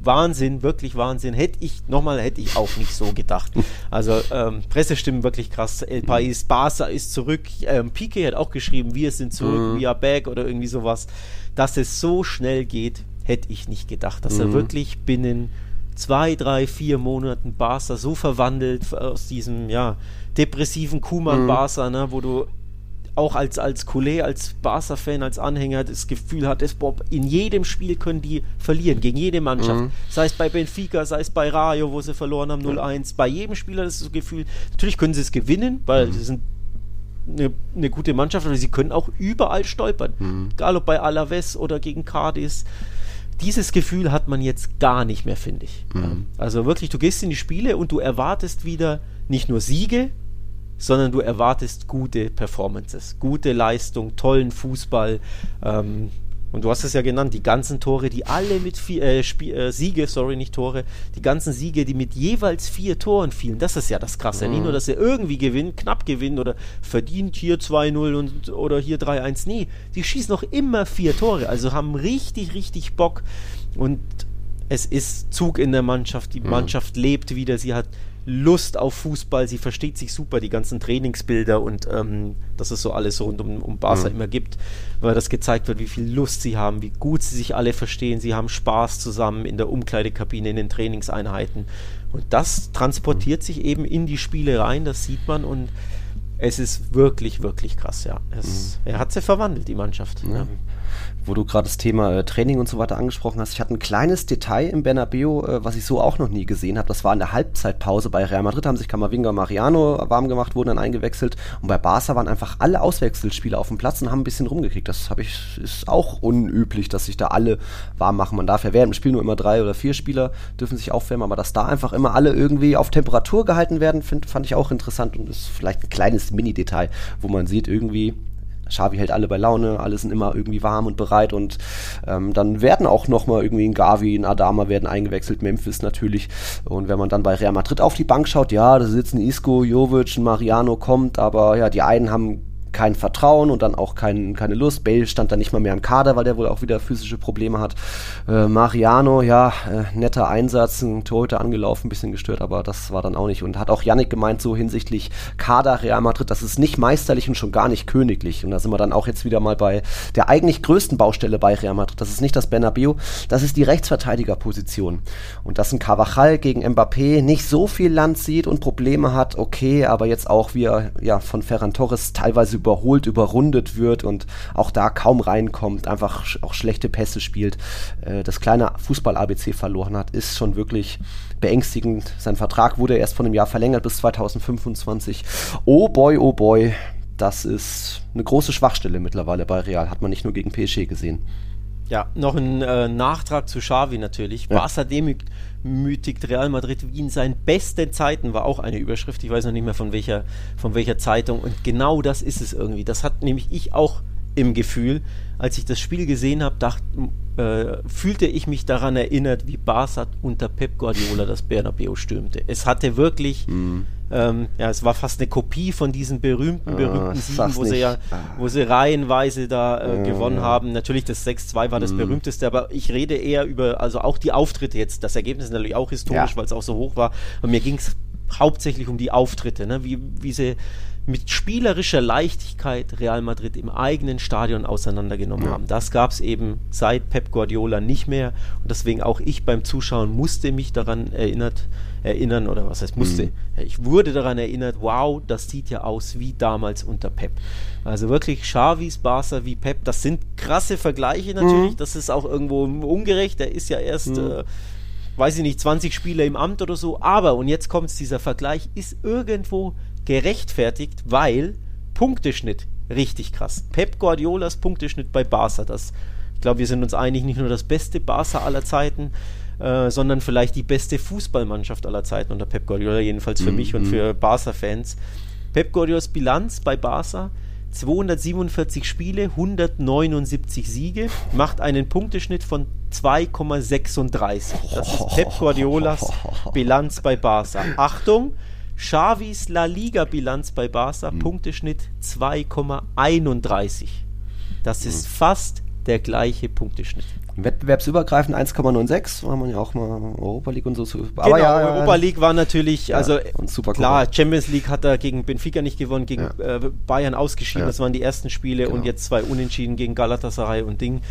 Wahnsinn, wirklich Wahnsinn. Hätte ich, nochmal, hätte ich auch nicht so gedacht. Also ähm, Pressestimmen wirklich krass. El Pais, Barca ist zurück. Ähm, Pique hat auch geschrieben, wir sind zurück, mhm. we are back oder irgendwie sowas. Dass es so schnell geht, hätte ich nicht gedacht. Dass mhm. er wirklich binnen zwei, drei, vier Monaten Barca so verwandelt aus diesem, ja, depressiven Kuman-Barca, mhm. ne, wo du auch als, als Coulet, als Barca-Fan, als Anhänger das Gefühl hattest, Bob, in jedem Spiel können die verlieren, gegen jede Mannschaft. Mhm. Sei es bei Benfica, sei es bei Rayo, wo sie verloren haben, 0-1. Bei jedem Spieler das, das Gefühl, natürlich können sie es gewinnen, weil mhm. sie sind eine, eine, gute Mannschaft, aber sie können auch überall stolpern. Mhm. Egal ob bei Alaves oder gegen Cadiz. Dieses Gefühl hat man jetzt gar nicht mehr, finde ich. Mhm. Also wirklich, du gehst in die Spiele und du erwartest wieder nicht nur Siege, sondern du erwartest gute Performances, gute Leistung, tollen Fußball. Ähm, und du hast es ja genannt, die ganzen Tore, die alle mit vier, äh, äh, Siege, sorry, nicht Tore, die ganzen Siege, die mit jeweils vier Toren fielen, das ist ja das Krasse. Mhm. Nicht nur, dass er irgendwie gewinnt, knapp gewinnt oder verdient hier 2-0 oder hier 3-1. Nee, die schießen noch immer vier Tore, also haben richtig, richtig Bock. Und es ist Zug in der Mannschaft, die mhm. Mannschaft lebt wieder, sie hat Lust auf Fußball, sie versteht sich super, die ganzen Trainingsbilder und ähm, dass es so alles rund um, um Barca mhm. immer gibt, weil das gezeigt wird, wie viel Lust sie haben, wie gut sie sich alle verstehen, sie haben Spaß zusammen in der Umkleidekabine, in den Trainingseinheiten und das transportiert mhm. sich eben in die Spiele rein, das sieht man und es ist wirklich, wirklich krass, ja. Es, mhm. Er hat sie verwandelt, die Mannschaft. Ja wo du gerade das Thema äh, Training und so weiter angesprochen hast. Ich hatte ein kleines Detail im Bernabeu, äh, was ich so auch noch nie gesehen habe. Das war in der Halbzeitpause bei Real Madrid, haben sich Camavinga und Mariano warm gemacht, wurden dann eingewechselt. Und bei Barca waren einfach alle Auswechselspieler auf dem Platz und haben ein bisschen rumgekriegt. Das habe ich, ist auch unüblich, dass sich da alle warm machen. Man darf ja während dem Spiel nur immer drei oder vier Spieler dürfen sich aufwärmen, aber dass da einfach immer alle irgendwie auf Temperatur gehalten werden, find, fand ich auch interessant und ist vielleicht ein kleines Mini-Detail, wo man sieht, irgendwie Xavi hält alle bei Laune, alle sind immer irgendwie warm und bereit und ähm, dann werden auch nochmal irgendwie ein Gavi, ein Adama werden eingewechselt, Memphis natürlich. Und wenn man dann bei Real Madrid auf die Bank schaut, ja, da sitzen Isco, Jovic, Mariano kommt, aber ja, die einen haben kein Vertrauen und dann auch kein, keine Lust. Bale stand da nicht mal mehr im Kader, weil der wohl auch wieder physische Probleme hat. Äh, Mariano, ja, äh, netter Einsatz, ein Torhüter angelaufen, ein bisschen gestört, aber das war dann auch nicht. Und hat auch Yannick gemeint, so hinsichtlich Kader Real Madrid, das ist nicht meisterlich und schon gar nicht königlich. Und da sind wir dann auch jetzt wieder mal bei der eigentlich größten Baustelle bei Real Madrid. Das ist nicht das Bernabeu, das ist die Rechtsverteidigerposition. Und dass ein Carvajal gegen Mbappé nicht so viel Land sieht und Probleme hat, okay, aber jetzt auch wie er ja, von Ferran Torres teilweise überholt, überrundet wird und auch da kaum reinkommt, einfach auch schlechte Pässe spielt, äh, das kleine Fußball-ABC verloren hat, ist schon wirklich beängstigend. Sein Vertrag wurde erst von einem Jahr verlängert bis 2025. Oh boy, oh boy, das ist eine große Schwachstelle mittlerweile bei Real, hat man nicht nur gegen PSG gesehen. Ja, noch ein äh, Nachtrag zu Xavi natürlich. Ja. Barca demütigt Real Madrid wie in seinen besten Zeiten, war auch eine Überschrift. Ich weiß noch nicht mehr von welcher, von welcher Zeitung. Und genau das ist es irgendwie. Das hat nämlich ich auch im Gefühl. Als ich das Spiel gesehen habe, äh, fühlte ich mich daran erinnert, wie Barca unter Pep Guardiola das Bernabeu stürmte. Es hatte wirklich... Mhm ähm, ja, es war fast eine Kopie von diesen berühmten, berühmten oh, Siegen, wo sie ja, ah. wo sie reihenweise da äh, oh, gewonnen haben. Natürlich das 6-2 war das mm. berühmteste, aber ich rede eher über, also auch die Auftritte jetzt. Das Ergebnis ist natürlich auch historisch, ja. weil es auch so hoch war. Und mir ging es hauptsächlich um die Auftritte, ne? wie, wie sie mit spielerischer Leichtigkeit Real Madrid im eigenen Stadion auseinandergenommen ja. haben. Das gab es eben seit Pep Guardiola nicht mehr und deswegen auch ich beim Zuschauen musste mich daran erinnert, erinnern oder was heißt musste. Mhm. Ich wurde daran erinnert, wow, das sieht ja aus wie damals unter Pep. Also wirklich Xavis, Barca wie Pep, das sind krasse Vergleiche natürlich, mhm. das ist auch irgendwo ungerecht, der ist ja erst mhm. äh, weiß ich nicht, 20 Spiele im Amt oder so, aber, und jetzt kommt dieser Vergleich, ist irgendwo gerechtfertigt, weil Punkteschnitt richtig krass. Pep Guardiolas Punkteschnitt bei Barca, das, ich glaube, wir sind uns einig, nicht nur das beste Barca aller Zeiten, äh, sondern vielleicht die beste Fußballmannschaft aller Zeiten unter Pep Guardiola, jedenfalls für mhm. mich und für Barca-Fans. Pep Guardiolas Bilanz bei Barca 247 Spiele, 179 Siege, macht einen Punkteschnitt von 2,36. Das ist Pep Guardiolas Bilanz bei Barca. Achtung, Xavis La Liga Bilanz bei Barca, mhm. Punkteschnitt 2,31. Das ist mhm. fast der gleiche Punkteschnitt. Wettbewerbsübergreifend 1,96, war man ja auch mal Europa League und so. Aber genau, ja, Europa League war natürlich, ja, also klar, Champions League hat er gegen Benfica nicht gewonnen, gegen ja. äh, Bayern ausgeschieden, das waren die ersten Spiele genau. und jetzt zwei Unentschieden gegen Galatasaray und Ding.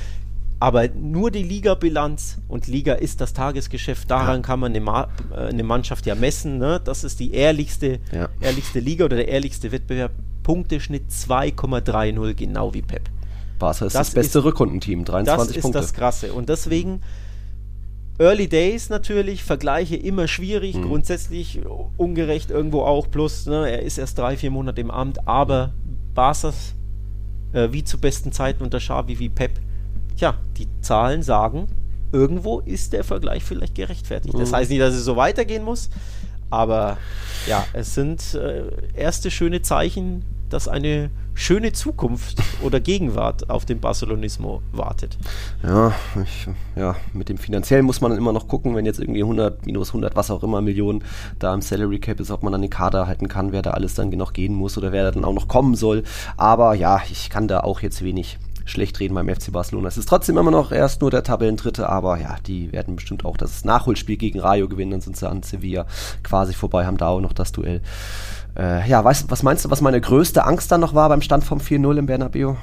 Aber nur die Liga-Bilanz und Liga ist das Tagesgeschäft, daran kann man eine, Ma äh, eine, Mannschaft ja messen. Ne? Das ist die ehrlichste, ehrlichste Liga oder der ehrlichste Wettbewerb. Punkteschnitt 2,30, genau wie Pep. Barca ist das, das beste ist, Rückrundenteam, 23 Punkte. Das ist das Krasse. Und deswegen Early Days natürlich, Vergleiche immer schwierig, mhm. grundsätzlich ungerecht irgendwo auch. Plus, ne, er ist erst drei, vier Monate im Amt, aber Barca's äh, wie zu besten Zeiten unter Xavi wie Pep, tja, die Zahlen sagen, irgendwo ist der Vergleich vielleicht gerechtfertigt. Mhm. Das heißt nicht, dass es so weitergehen muss, aber ja, es sind äh, erste schöne Zeichen, dass eine schöne Zukunft oder Gegenwart auf dem Barcelonismo wartet. Ja, ich, ja, mit dem finanziellen muss man dann immer noch gucken, wenn jetzt irgendwie 100, minus 100, was auch immer Millionen da im Salary Cap ist, ob man dann den Kader halten kann, wer da alles dann noch gehen muss oder wer da dann auch noch kommen soll. Aber ja, ich kann da auch jetzt wenig schlecht reden beim FC Barcelona. Es ist trotzdem immer noch erst nur der Tabellendritte, aber ja, die werden bestimmt auch das Nachholspiel gegen Rayo gewinnen, dann sind sie an Sevilla quasi vorbei, haben da auch noch das Duell. Äh, ja, weißt, was meinst du, was meine größte Angst dann noch war beim Stand vom 4-0 im Bernabeu?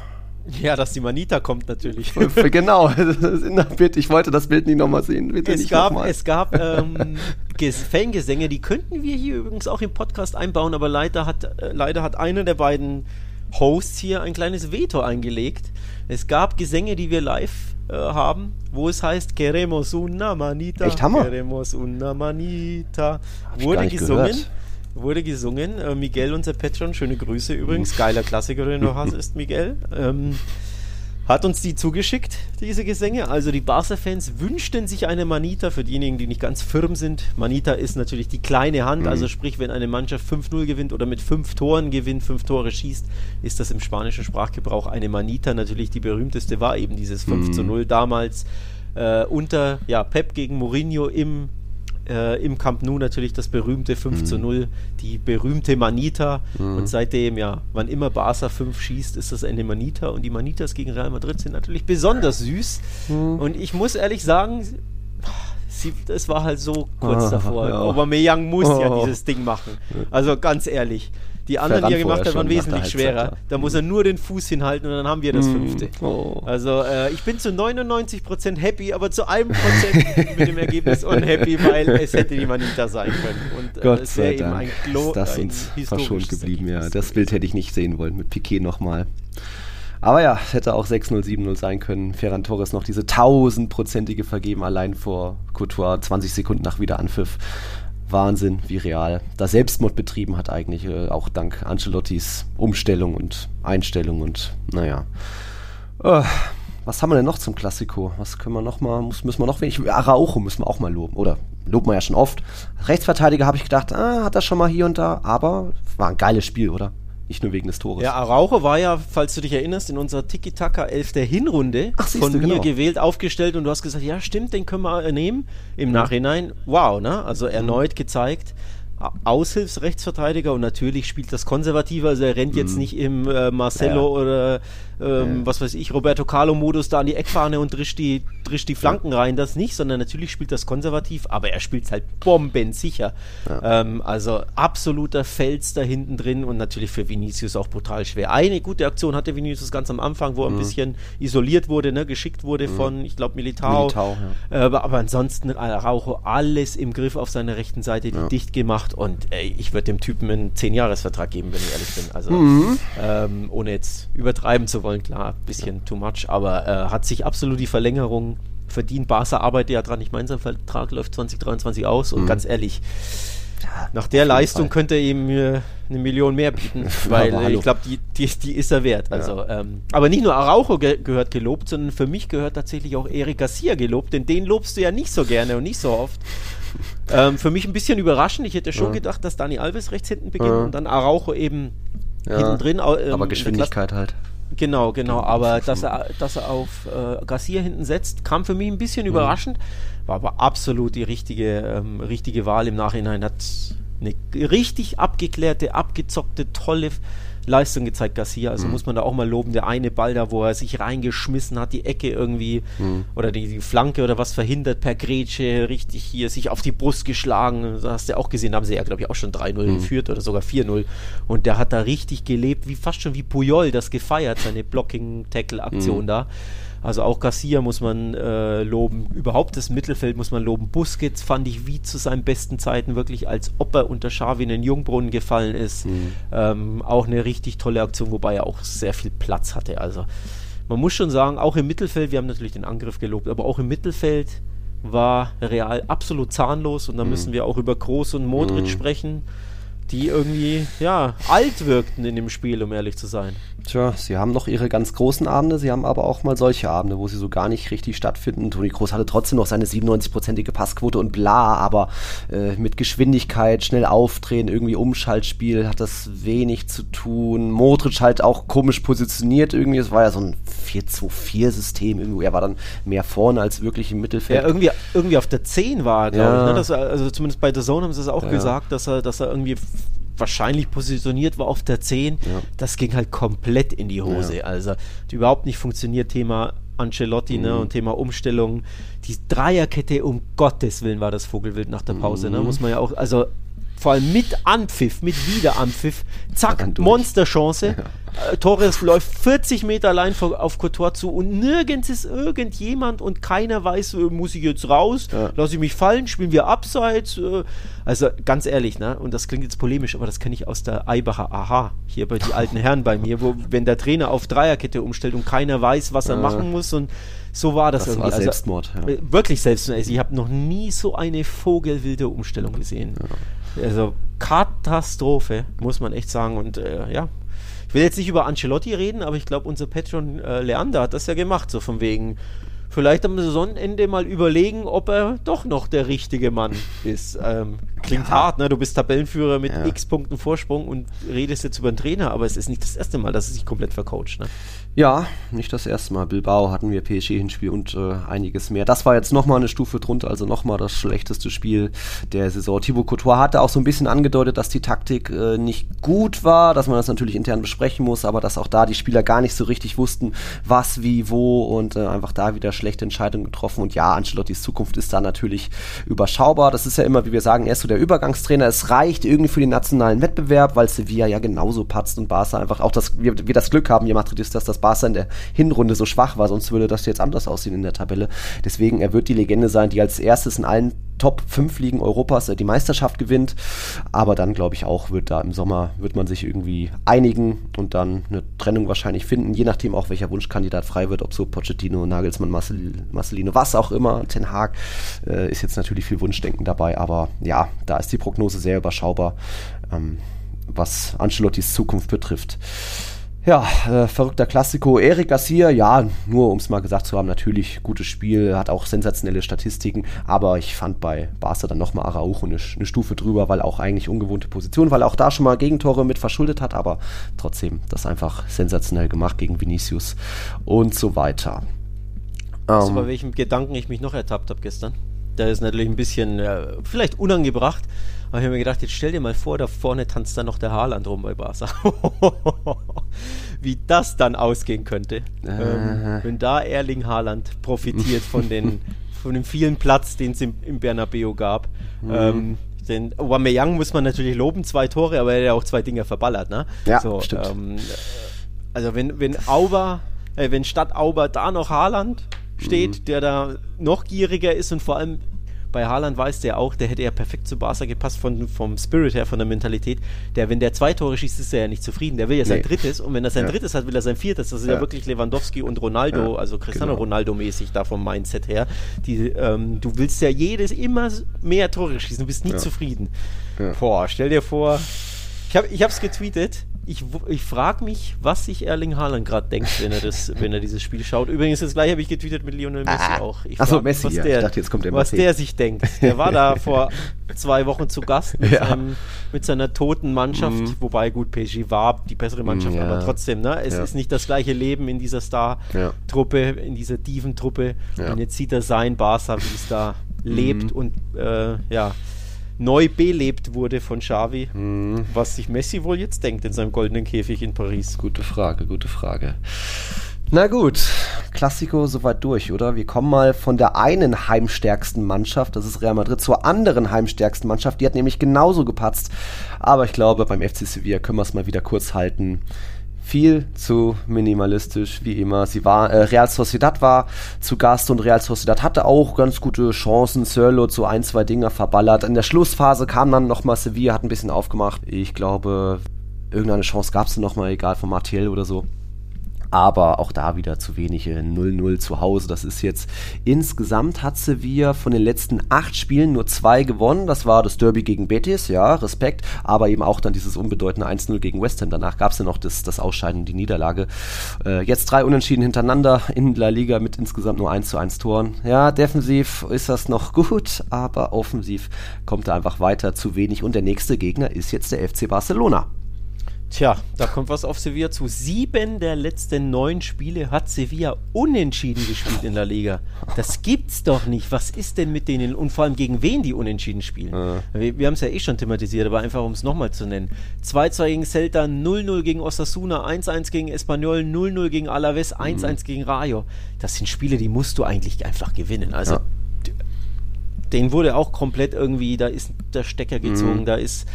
Ja, dass die Manita kommt natürlich. genau, ich wollte das Bild nicht nochmal sehen. Bitte es, gab, es gab ähm, Fangesänge, die könnten wir hier übrigens auch im Podcast einbauen, aber leider hat, äh, leider hat einer der beiden Hosts hier ein kleines Veto eingelegt. Es gab Gesänge, die wir live äh, haben, wo es heißt Queremos una manita. Echt Hammer. Queremos una manita. Wurde gesungen. Gehört wurde gesungen. Äh, Miguel, unser Patron, schöne Grüße übrigens. Geiler Klassiker, den du hast, ist Miguel. Ähm, hat uns die zugeschickt, diese Gesänge. Also die Barca-Fans wünschten sich eine Manita für diejenigen, die nicht ganz firm sind. Manita ist natürlich die kleine Hand, mhm. also sprich, wenn eine Mannschaft 5-0 gewinnt oder mit 5 Toren gewinnt, 5 Tore schießt, ist das im spanischen Sprachgebrauch eine Manita. Natürlich die berühmteste war eben dieses 5 0 mhm. damals äh, unter ja, Pep gegen Mourinho im äh, im Camp Nou natürlich das berühmte 5 mhm. zu 0, die berühmte Manita. Mhm. Und seitdem, ja, wann immer Barca 5 schießt, ist das eine Manita. Und die Manitas gegen Real Madrid sind natürlich besonders süß. Mhm. Und ich muss ehrlich sagen, es war halt so kurz ah, davor. Ja. Aubameyang muss oh. ja dieses Ding machen. Also ganz ehrlich. Die anderen, die er gemacht hat, waren wesentlich schwerer. Da muss er nur den Fuß hinhalten und dann haben wir das mm. fünfte. Oh. Also äh, ich bin zu 99% happy, aber zu einem Prozent mit dem Ergebnis unhappy, weil es hätte die Manita sein können. Und äh, Gott eben ein Glo ist das uns verschont geblieben. Ja, das Bild hätte ich nicht sehen wollen mit Piquet nochmal. Aber ja, es hätte auch 6-0, 7-0 sein können. Ferran Torres noch diese tausendprozentige vergeben, allein vor Couture, 20 Sekunden nach Wiederanpfiff. Wahnsinn, wie real da Selbstmord betrieben hat eigentlich, äh, auch dank Ancelottis Umstellung und Einstellung und naja. Äh, was haben wir denn noch zum Klassiko? Was können wir noch mal, muss, müssen wir noch wenig, Araujo müssen wir auch mal loben, oder? Loben wir ja schon oft. Rechtsverteidiger habe ich gedacht, ah, hat er schon mal hier und da, aber war ein geiles Spiel, oder? Nicht nur wegen des Tores. Ja, Araujo war ja, falls du dich erinnerst, in unserer Tiki-Taka 11 der Hinrunde Ach, von mir genau. gewählt, aufgestellt und du hast gesagt, ja stimmt, den können wir nehmen. Im. Nachhinein, wow, ne? Also erneut mhm. gezeigt, Aushilfsrechtsverteidiger und natürlich spielt das konservativer, also er rennt mhm. jetzt nicht im äh, Marcelo ja. oder ähm, ja. was weiß ich, Roberto Carlo-Modus da an die Eckfahne und drischt die, drischt die Flanken rein, das nicht, sondern natürlich spielt das konservativ, aber er spielt halt bombensicher. Ja. Ähm, also absoluter Fels da hinten drin und natürlich für Vinicius auch brutal schwer. Eine gute Aktion hatte Vinicius ganz am Anfang, wo er mhm. ein bisschen isoliert wurde, ne, geschickt wurde mhm. von, ich glaube, Militao. Militao ja. äh, aber, aber, ansonsten Araujo alles im Griff auf seiner rechten Seite, die dicht gemacht und ey, ich würde dem Typen einen 10-Jahres-Vertrag geben, wenn ich ehrlich bin. Also mhm. ähm, ohne jetzt übertreiben zu wollen klar, ein bisschen too much, aber äh, hat sich absolut die Verlängerung verdient. Barca arbeitet ja dran. Ich meine, sein Vertrag läuft 2023 aus und mhm. ganz ehrlich, nach der Leistung Fall. könnte er ihm äh, eine Million mehr bieten, weil äh, ich glaube, die, die, die, ist er wert. Also, ja. ähm, aber nicht nur Araujo ge gehört gelobt, sondern für mich gehört tatsächlich auch Eric Garcia gelobt, denn den lobst du ja nicht so gerne und nicht so oft. Ähm, für mich ein bisschen überraschend. Ich hätte schon ja. gedacht, dass Dani Alves rechts hinten beginnt ja. und dann Araujo eben hinten drin. Ähm, aber Geschwindigkeit halt. Genau, genau. Aber dass er, dass er auf äh, Garcia hinten setzt, kam für mich ein bisschen mhm. überraschend. War aber absolut die richtige, ähm, richtige Wahl im Nachhinein. Hat eine richtig abgeklärte, abgezockte, tolle Leistung gezeigt, Garcia. Also mhm. muss man da auch mal loben. Der eine Ball da, wo er sich reingeschmissen hat, die Ecke irgendwie mhm. oder die, die, Flanke oder was verhindert per Grätsche, richtig hier sich auf die Brust geschlagen. Das hast du ja auch gesehen, da haben sie ja, glaube ich, auch schon 3-0 mhm. geführt oder sogar 4-0. Und der hat da richtig gelebt, wie fast schon wie Puyol das gefeiert, seine Blocking-Tackle-Aktion mhm. da. Also auch Garcia muss man äh, loben. Überhaupt das Mittelfeld muss man loben. Busquets fand ich wie zu seinen besten Zeiten wirklich, als ob er unter Xavi in den Jungbrunnen gefallen ist. Mhm. Ähm, auch eine richtig tolle Aktion, wobei er auch sehr viel Platz hatte. Also man muss schon sagen, auch im Mittelfeld, wir haben natürlich den Angriff gelobt, aber auch im Mittelfeld war Real absolut zahnlos und da mhm. müssen wir auch über Groß und Modric mhm. sprechen die irgendwie, ja, alt wirkten in dem Spiel, um ehrlich zu sein. Tja, sie haben noch ihre ganz großen Abende, sie haben aber auch mal solche Abende, wo sie so gar nicht richtig stattfinden. Toni Kroos hatte trotzdem noch seine 97-prozentige Passquote und bla, aber äh, mit Geschwindigkeit, schnell aufdrehen, irgendwie Umschaltspiel hat das wenig zu tun. Modric halt auch komisch positioniert irgendwie, es war ja so ein 4-2-4-System irgendwie, er war dann mehr vorne als wirklich im Mittelfeld. Ja, irgendwie, irgendwie auf der 10 war er, glaube ja. ich. Ne? Das, also zumindest bei The Zone haben sie es auch ja. gesagt, dass er, dass er irgendwie wahrscheinlich positioniert war auf der 10. Ja. Das ging halt komplett in die Hose. Ja. Also überhaupt nicht funktioniert. Thema Ancelotti ne, mhm. ne, und Thema Umstellung. Die Dreierkette, um Gottes Willen, war das Vogelwild nach der Pause. Ne, mhm. Ne, muss man ja auch, also vor allem mit Anpfiff, mit Wiederanpfiff, zack, Monsterchance. Ja. Äh, Torres läuft 40 Meter allein auf Couture zu und nirgends ist irgendjemand und keiner weiß, äh, muss ich jetzt raus, ja. lasse ich mich fallen, spielen wir abseits. Äh, also ganz ehrlich, ne? und das klingt jetzt polemisch, aber das kenne ich aus der Eibacher Aha, hier bei den alten Herren bei mir, wo wenn der Trainer auf Dreierkette umstellt und keiner weiß, was er ja. machen muss und so war das, das irgendwie. War also, Selbstmord. Ja. Wirklich Selbstmord. Also ich habe noch nie so eine vogelwilde Umstellung gesehen. Ja. Also Katastrophe, muss man echt sagen. Und äh, ja, ich will jetzt nicht über Ancelotti reden, aber ich glaube, unser Patron äh, Leander hat das ja gemacht, so von wegen. Vielleicht am Saisonende mal überlegen, ob er doch noch der richtige Mann ist. Ähm, klingt ja. hart, ne? Du bist Tabellenführer mit ja. x Punkten Vorsprung und redest jetzt über einen Trainer, aber es ist nicht das erste Mal, dass er sich komplett vercoacht, ne? Ja, nicht das erste Mal. Bilbao hatten wir PSG-Hinspiel und äh, einiges mehr. Das war jetzt nochmal eine Stufe drunter, also nochmal das schlechteste Spiel der Saison. Thibaut Courtois hatte auch so ein bisschen angedeutet, dass die Taktik äh, nicht gut war, dass man das natürlich intern besprechen muss, aber dass auch da die Spieler gar nicht so richtig wussten, was, wie, wo und äh, einfach da wieder schlechte Entscheidungen getroffen. Und ja, Ancelottis Zukunft ist da natürlich überschaubar. Das ist ja immer, wie wir sagen, erst so der Übergangstrainer. Es reicht irgendwie für den nationalen Wettbewerb, weil Sevilla ja genauso patzt und Barca einfach auch das, wir, wir das Glück haben, ihr Madridistas, dass Barca in der Hinrunde so schwach war, sonst würde das jetzt anders aussehen in der Tabelle. Deswegen, er wird die Legende sein, die als erstes in allen Top 5 Ligen Europas äh, die Meisterschaft gewinnt. Aber dann glaube ich auch, wird da im Sommer, wird man sich irgendwie einigen und dann eine Trennung wahrscheinlich finden, je nachdem auch welcher Wunschkandidat frei wird, ob so Pochettino, Nagelsmann, Marcel, Marcelino, was auch immer, Ten Hag, äh, ist jetzt natürlich viel Wunschdenken dabei, aber ja, da ist die Prognose sehr überschaubar, ähm, was Ancelottis Zukunft betrifft. Ja, äh, verrückter Klassiko. Eric Garcia, ja, nur um es mal gesagt zu haben, natürlich gutes Spiel, hat auch sensationelle Statistiken, aber ich fand bei Barca dann nochmal Araujo eine, eine Stufe drüber, weil auch eigentlich ungewohnte Position, weil er auch da schon mal Gegentore mit verschuldet hat, aber trotzdem das einfach sensationell gemacht gegen Vinicius und so weiter. Weißt du, bei ähm, welchem Gedanken ich mich noch ertappt habe gestern? Der ist natürlich ein bisschen, äh, vielleicht unangebracht, aber ich habe mir gedacht, jetzt stell dir mal vor, da vorne tanzt dann noch der Haaland rum bei Barca. Wie das dann ausgehen könnte, ähm, wenn da Erling Haaland profitiert von, den, von dem vielen Platz, den es im, im Bernabeu gab. Mhm. Ähm, den Aubameyang muss man natürlich loben, zwei Tore, aber er hat ja auch zwei Dinge verballert, ne? Ja, so, stimmt. Ähm, also wenn, wenn Auber, äh, wenn statt Auber da noch Haaland steht, mhm. der da noch gieriger ist und vor allem bei Haaland weiß der auch, der hätte ja perfekt zu Barca gepasst von, vom Spirit her, von der Mentalität. Der, wenn der zwei Tore schießt, ist er ja nicht zufrieden. Der will ja sein nee. drittes und wenn er sein ja. drittes hat, will er sein viertes. Das ist ja, ja wirklich Lewandowski und Ronaldo, ja. also Cristiano genau. Ronaldo-mäßig da vom Mindset her. Die, ähm, du willst ja jedes immer mehr Tore schießen, du bist nie zufrieden. Boah, stell dir vor, ich habe es getweetet ich, ich frage mich, was sich Erling Haaland gerade denkt, wenn er das, wenn er dieses Spiel schaut. Übrigens, das gleiche habe ich getweetet mit Lionel Messi ah, auch. Achso, Messi, was ja. Der, ich dachte, jetzt kommt der Was der sich denkt. Der war da vor zwei Wochen zu Gast mit, ja. seinem, mit seiner toten Mannschaft, mhm. wobei gut, PSG war die bessere Mannschaft, mhm, ja. aber trotzdem, ne? Es ist nicht das gleiche Leben in dieser Star-Truppe, in dieser Diven-Truppe. Und jetzt sieht er sein Barca, wie es da mhm. lebt und äh, ja neu belebt wurde von Xavi. Mhm. Was sich Messi wohl jetzt denkt in seinem goldenen Käfig in Paris. Gute Frage, gute Frage. Na gut, Klassiko soweit durch, oder? Wir kommen mal von der einen heimstärksten Mannschaft, das ist Real Madrid, zur anderen heimstärksten Mannschaft. Die hat nämlich genauso gepatzt. Aber ich glaube, beim FC Sevilla können wir es mal wieder kurz halten viel zu minimalistisch, wie immer. Sie war, äh, Real Sociedad war zu Gast und Real Sociedad hatte auch ganz gute Chancen. Sörlo so ein, zwei Dinger verballert. In der Schlussphase kam dann nochmal Sevilla, hat ein bisschen aufgemacht. Ich glaube, irgendeine Chance gab es nochmal, egal von Martial oder so aber auch da wieder zu wenig 0-0 zu Hause. Das ist jetzt insgesamt hat Sevilla von den letzten acht Spielen nur zwei gewonnen. Das war das Derby gegen Betis, ja, Respekt, aber eben auch dann dieses unbedeutende 1-0 gegen West Ham. Danach gab es ja noch das, das Ausscheiden, die Niederlage. Äh, jetzt drei Unentschieden hintereinander in La Liga mit insgesamt nur 1 zu 1 Toren. Ja, defensiv ist das noch gut, aber offensiv kommt er einfach weiter zu wenig und der nächste Gegner ist jetzt der FC Barcelona. Tja, da kommt was auf Sevilla zu. Sieben der letzten neun Spiele hat Sevilla unentschieden gespielt in der Liga. Das gibt's doch nicht. Was ist denn mit denen und vor allem gegen wen die unentschieden spielen? Ja. Wir, wir haben es ja eh schon thematisiert, aber einfach um es nochmal zu nennen. 2-2 gegen Celta, 0-0 gegen Osasuna, 1-1 gegen Espanyol, 0-0 gegen Alaves, 1-1 mhm. gegen Rayo. Das sind Spiele, die musst du eigentlich einfach gewinnen. Also ja. den wurde auch komplett irgendwie, da ist der Stecker gezogen, mhm. da ist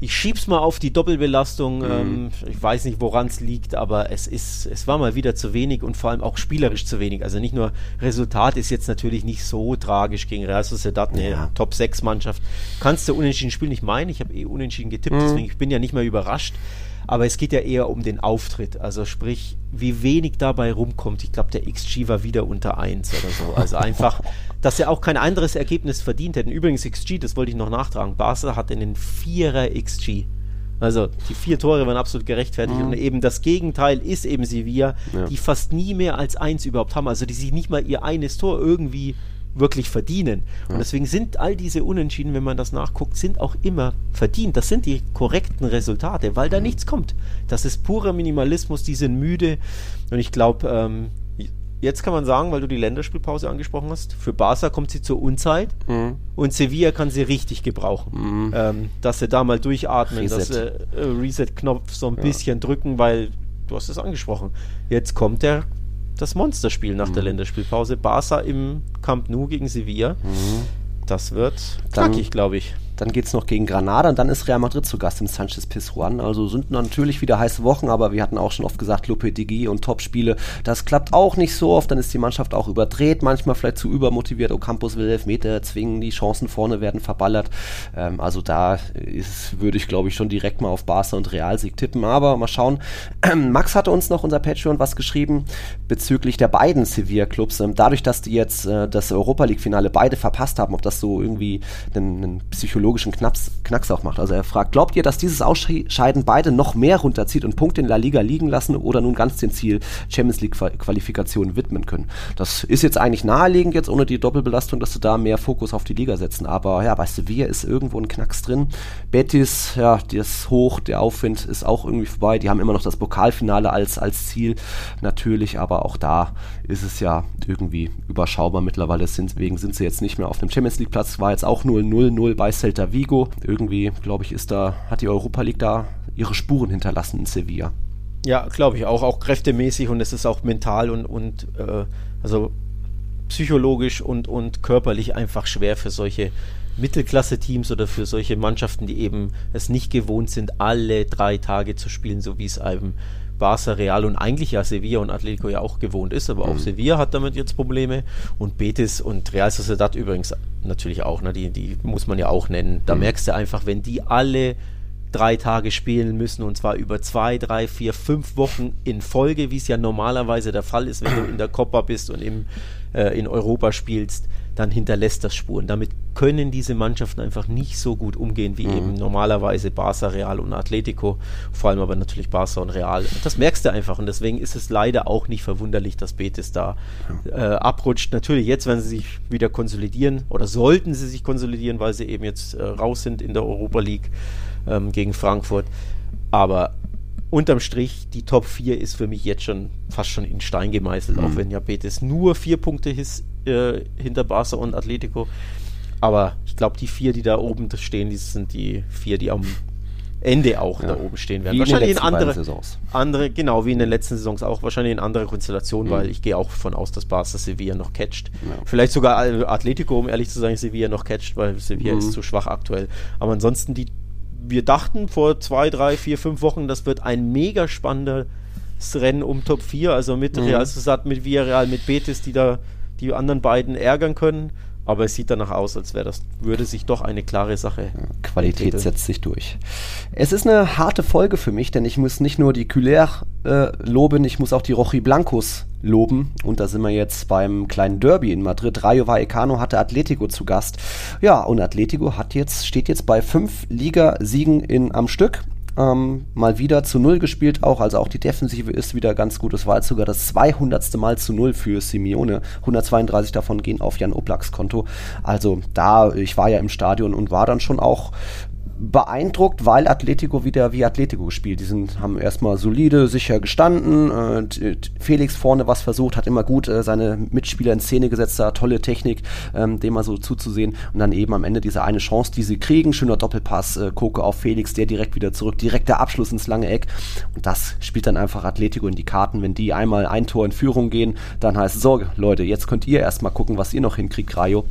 ich schieb's mal auf die Doppelbelastung. Mhm. Ähm, ich weiß nicht, woran es liegt, aber es ist, es war mal wieder zu wenig und vor allem auch spielerisch zu wenig. Also nicht nur Resultat ist jetzt natürlich nicht so tragisch gegen Real Sociedad, eine ja. Top 6 Mannschaft. Kannst du unentschieden spielen? Ich meine, ich habe eh unentschieden getippt, mhm. deswegen ich bin ja nicht mehr überrascht. Aber es geht ja eher um den Auftritt. Also sprich, wie wenig dabei rumkommt. Ich glaube, der XG war wieder unter 1 oder so. Also einfach, dass er auch kein anderes Ergebnis verdient hätten. Übrigens, XG, das wollte ich noch nachtragen. Barca hat einen Vierer XG. Also die vier Tore waren absolut gerechtfertigt mhm. und eben das Gegenteil ist eben Sevilla, ja. die fast nie mehr als eins überhaupt haben, also die sich nicht mal ihr eines Tor irgendwie wirklich verdienen. Und deswegen sind all diese Unentschieden, wenn man das nachguckt, sind auch immer verdient. Das sind die korrekten Resultate, weil da mhm. nichts kommt. Das ist purer Minimalismus, die sind müde. Und ich glaube, ähm, jetzt kann man sagen, weil du die Länderspielpause angesprochen hast, für Barca kommt sie zur Unzeit mhm. und Sevilla kann sie richtig gebrauchen. Mhm. Ähm, dass sie da mal durchatmen, Reset. dass sie äh, Reset-Knopf so ein ja. bisschen drücken, weil du hast es angesprochen. Jetzt kommt der das Monsterspiel nach mhm. der Länderspielpause. Barca im Camp Nou gegen Sevilla. Mhm. Das wird knackig, glaube ich. Dann geht es noch gegen Granada und dann ist Real Madrid zu Gast im Sanchez Pizjuan. Also sind natürlich wieder heiße Wochen, aber wir hatten auch schon oft gesagt, Lopetegui und Topspiele, das klappt auch nicht so oft. Dann ist die Mannschaft auch überdreht, manchmal vielleicht zu übermotiviert. Ocampos will Elfmeter zwingen, die Chancen vorne werden verballert. Ähm, also da würde ich glaube ich schon direkt mal auf Barca und Realsieg tippen. Aber mal schauen. Max hatte uns noch unser Patreon was geschrieben bezüglich der beiden Sevilla-Clubs. Ähm, dadurch, dass die jetzt äh, das Europa League-Finale beide verpasst haben, ob das so irgendwie einen, einen psychologischen Knacks, Knacks auch macht. Also er fragt, glaubt ihr, dass dieses Ausscheiden beide noch mehr runterzieht und Punkte in La Liga liegen lassen oder nun ganz dem Ziel Champions League Qualifikation widmen können? Das ist jetzt eigentlich naheliegend jetzt ohne die Doppelbelastung, dass sie da mehr Fokus auf die Liga setzen. Aber ja, bei Sevilla ist irgendwo ein Knacks drin. Betis, ja, das Hoch, der Aufwind ist auch irgendwie vorbei. Die haben immer noch das Pokalfinale als, als Ziel natürlich, aber auch da ist es ja irgendwie überschaubar mittlerweile. Deswegen sind sie jetzt nicht mehr auf dem Champions League Platz. War jetzt auch 0-0-0 bei Celta Vigo. Irgendwie, glaube ich, ist da, hat die Europa League da ihre Spuren hinterlassen in Sevilla. Ja, glaube ich auch, auch kräftemäßig und es ist auch mental und, und äh, also psychologisch und, und körperlich einfach schwer für solche Mittelklasse-Teams oder für solche Mannschaften, die eben es nicht gewohnt sind, alle drei Tage zu spielen, so wie es einem Barca, Real und eigentlich ja Sevilla und Atletico ja auch gewohnt ist, aber auch mhm. Sevilla hat damit jetzt Probleme und Betis und Real Sociedad übrigens natürlich auch, ne, die, die muss man ja auch nennen. Da mhm. merkst du einfach, wenn die alle drei Tage spielen müssen und zwar über zwei, drei, vier, fünf Wochen in Folge, wie es ja normalerweise der Fall ist, wenn du in der Copa bist und im, äh, in Europa spielst, dann hinterlässt das Spuren. Damit können diese Mannschaften einfach nicht so gut umgehen wie mhm. eben normalerweise Barca, Real und Atletico, vor allem aber natürlich Barca und Real. Das merkst du einfach und deswegen ist es leider auch nicht verwunderlich, dass Betis da äh, abrutscht. Natürlich jetzt, wenn sie sich wieder konsolidieren oder sollten sie sich konsolidieren, weil sie eben jetzt äh, raus sind in der Europa League ähm, gegen Frankfurt. Aber unterm Strich, die Top 4 ist für mich jetzt schon fast schon in Stein gemeißelt, mhm. auch wenn ja Betis nur vier Punkte his, äh, hinter Barca und Atletico. Aber ich glaube, die vier, die da oben stehen, die sind die vier, die am Ende auch ja. da oben stehen werden. Wie wahrscheinlich in, in andere, andere, genau wie in den letzten Saisons auch, wahrscheinlich in andere Konstellationen, mhm. weil ich gehe auch davon aus, dass Barca Sevilla noch catcht. Ja. Vielleicht sogar Atletico, um ehrlich zu sein, Sevilla noch catcht, weil Sevilla mhm. ist zu schwach aktuell. Aber ansonsten die wir dachten vor zwei, drei, vier, fünf Wochen, das wird ein mega spannendes Rennen um Top 4, also mit mhm. Real Sociedad, mit Villarreal, mit Betis, die da die anderen beiden ärgern können. Aber es sieht danach aus, als wäre das, würde sich doch eine klare Sache. Qualität entwickeln. setzt sich durch. Es ist eine harte Folge für mich, denn ich muss nicht nur die Culer äh, loben, ich muss auch die Rochi Blancos loben. Und da sind wir jetzt beim kleinen Derby in Madrid. Rayo Vallecano hatte Atletico zu Gast. Ja, und Atletico hat jetzt, steht jetzt bei fünf Ligasiegen in, am Stück ähm, mal wieder zu Null gespielt auch, also auch die Defensive ist wieder ganz gut. Es war jetzt sogar das 200. Mal zu Null für Simeone. 132 davon gehen auf Jan Oblaks Konto. Also da, ich war ja im Stadion und war dann schon auch beeindruckt, weil Atletico wieder wie Atletico gespielt. Die sind, haben erstmal solide, sicher gestanden. Äh, Felix vorne was versucht, hat immer gut äh, seine Mitspieler in Szene gesetzt, da tolle Technik, ähm, dem mal so zuzusehen. Und dann eben am Ende diese eine Chance, die sie kriegen. Schöner Doppelpass, äh, Koke auf Felix, der direkt wieder zurück, direkter Abschluss ins lange Eck. Und das spielt dann einfach Atletico in die Karten. Wenn die einmal ein Tor in Führung gehen, dann heißt es, so, Leute, jetzt könnt ihr erstmal gucken, was ihr noch hinkriegt, Rayo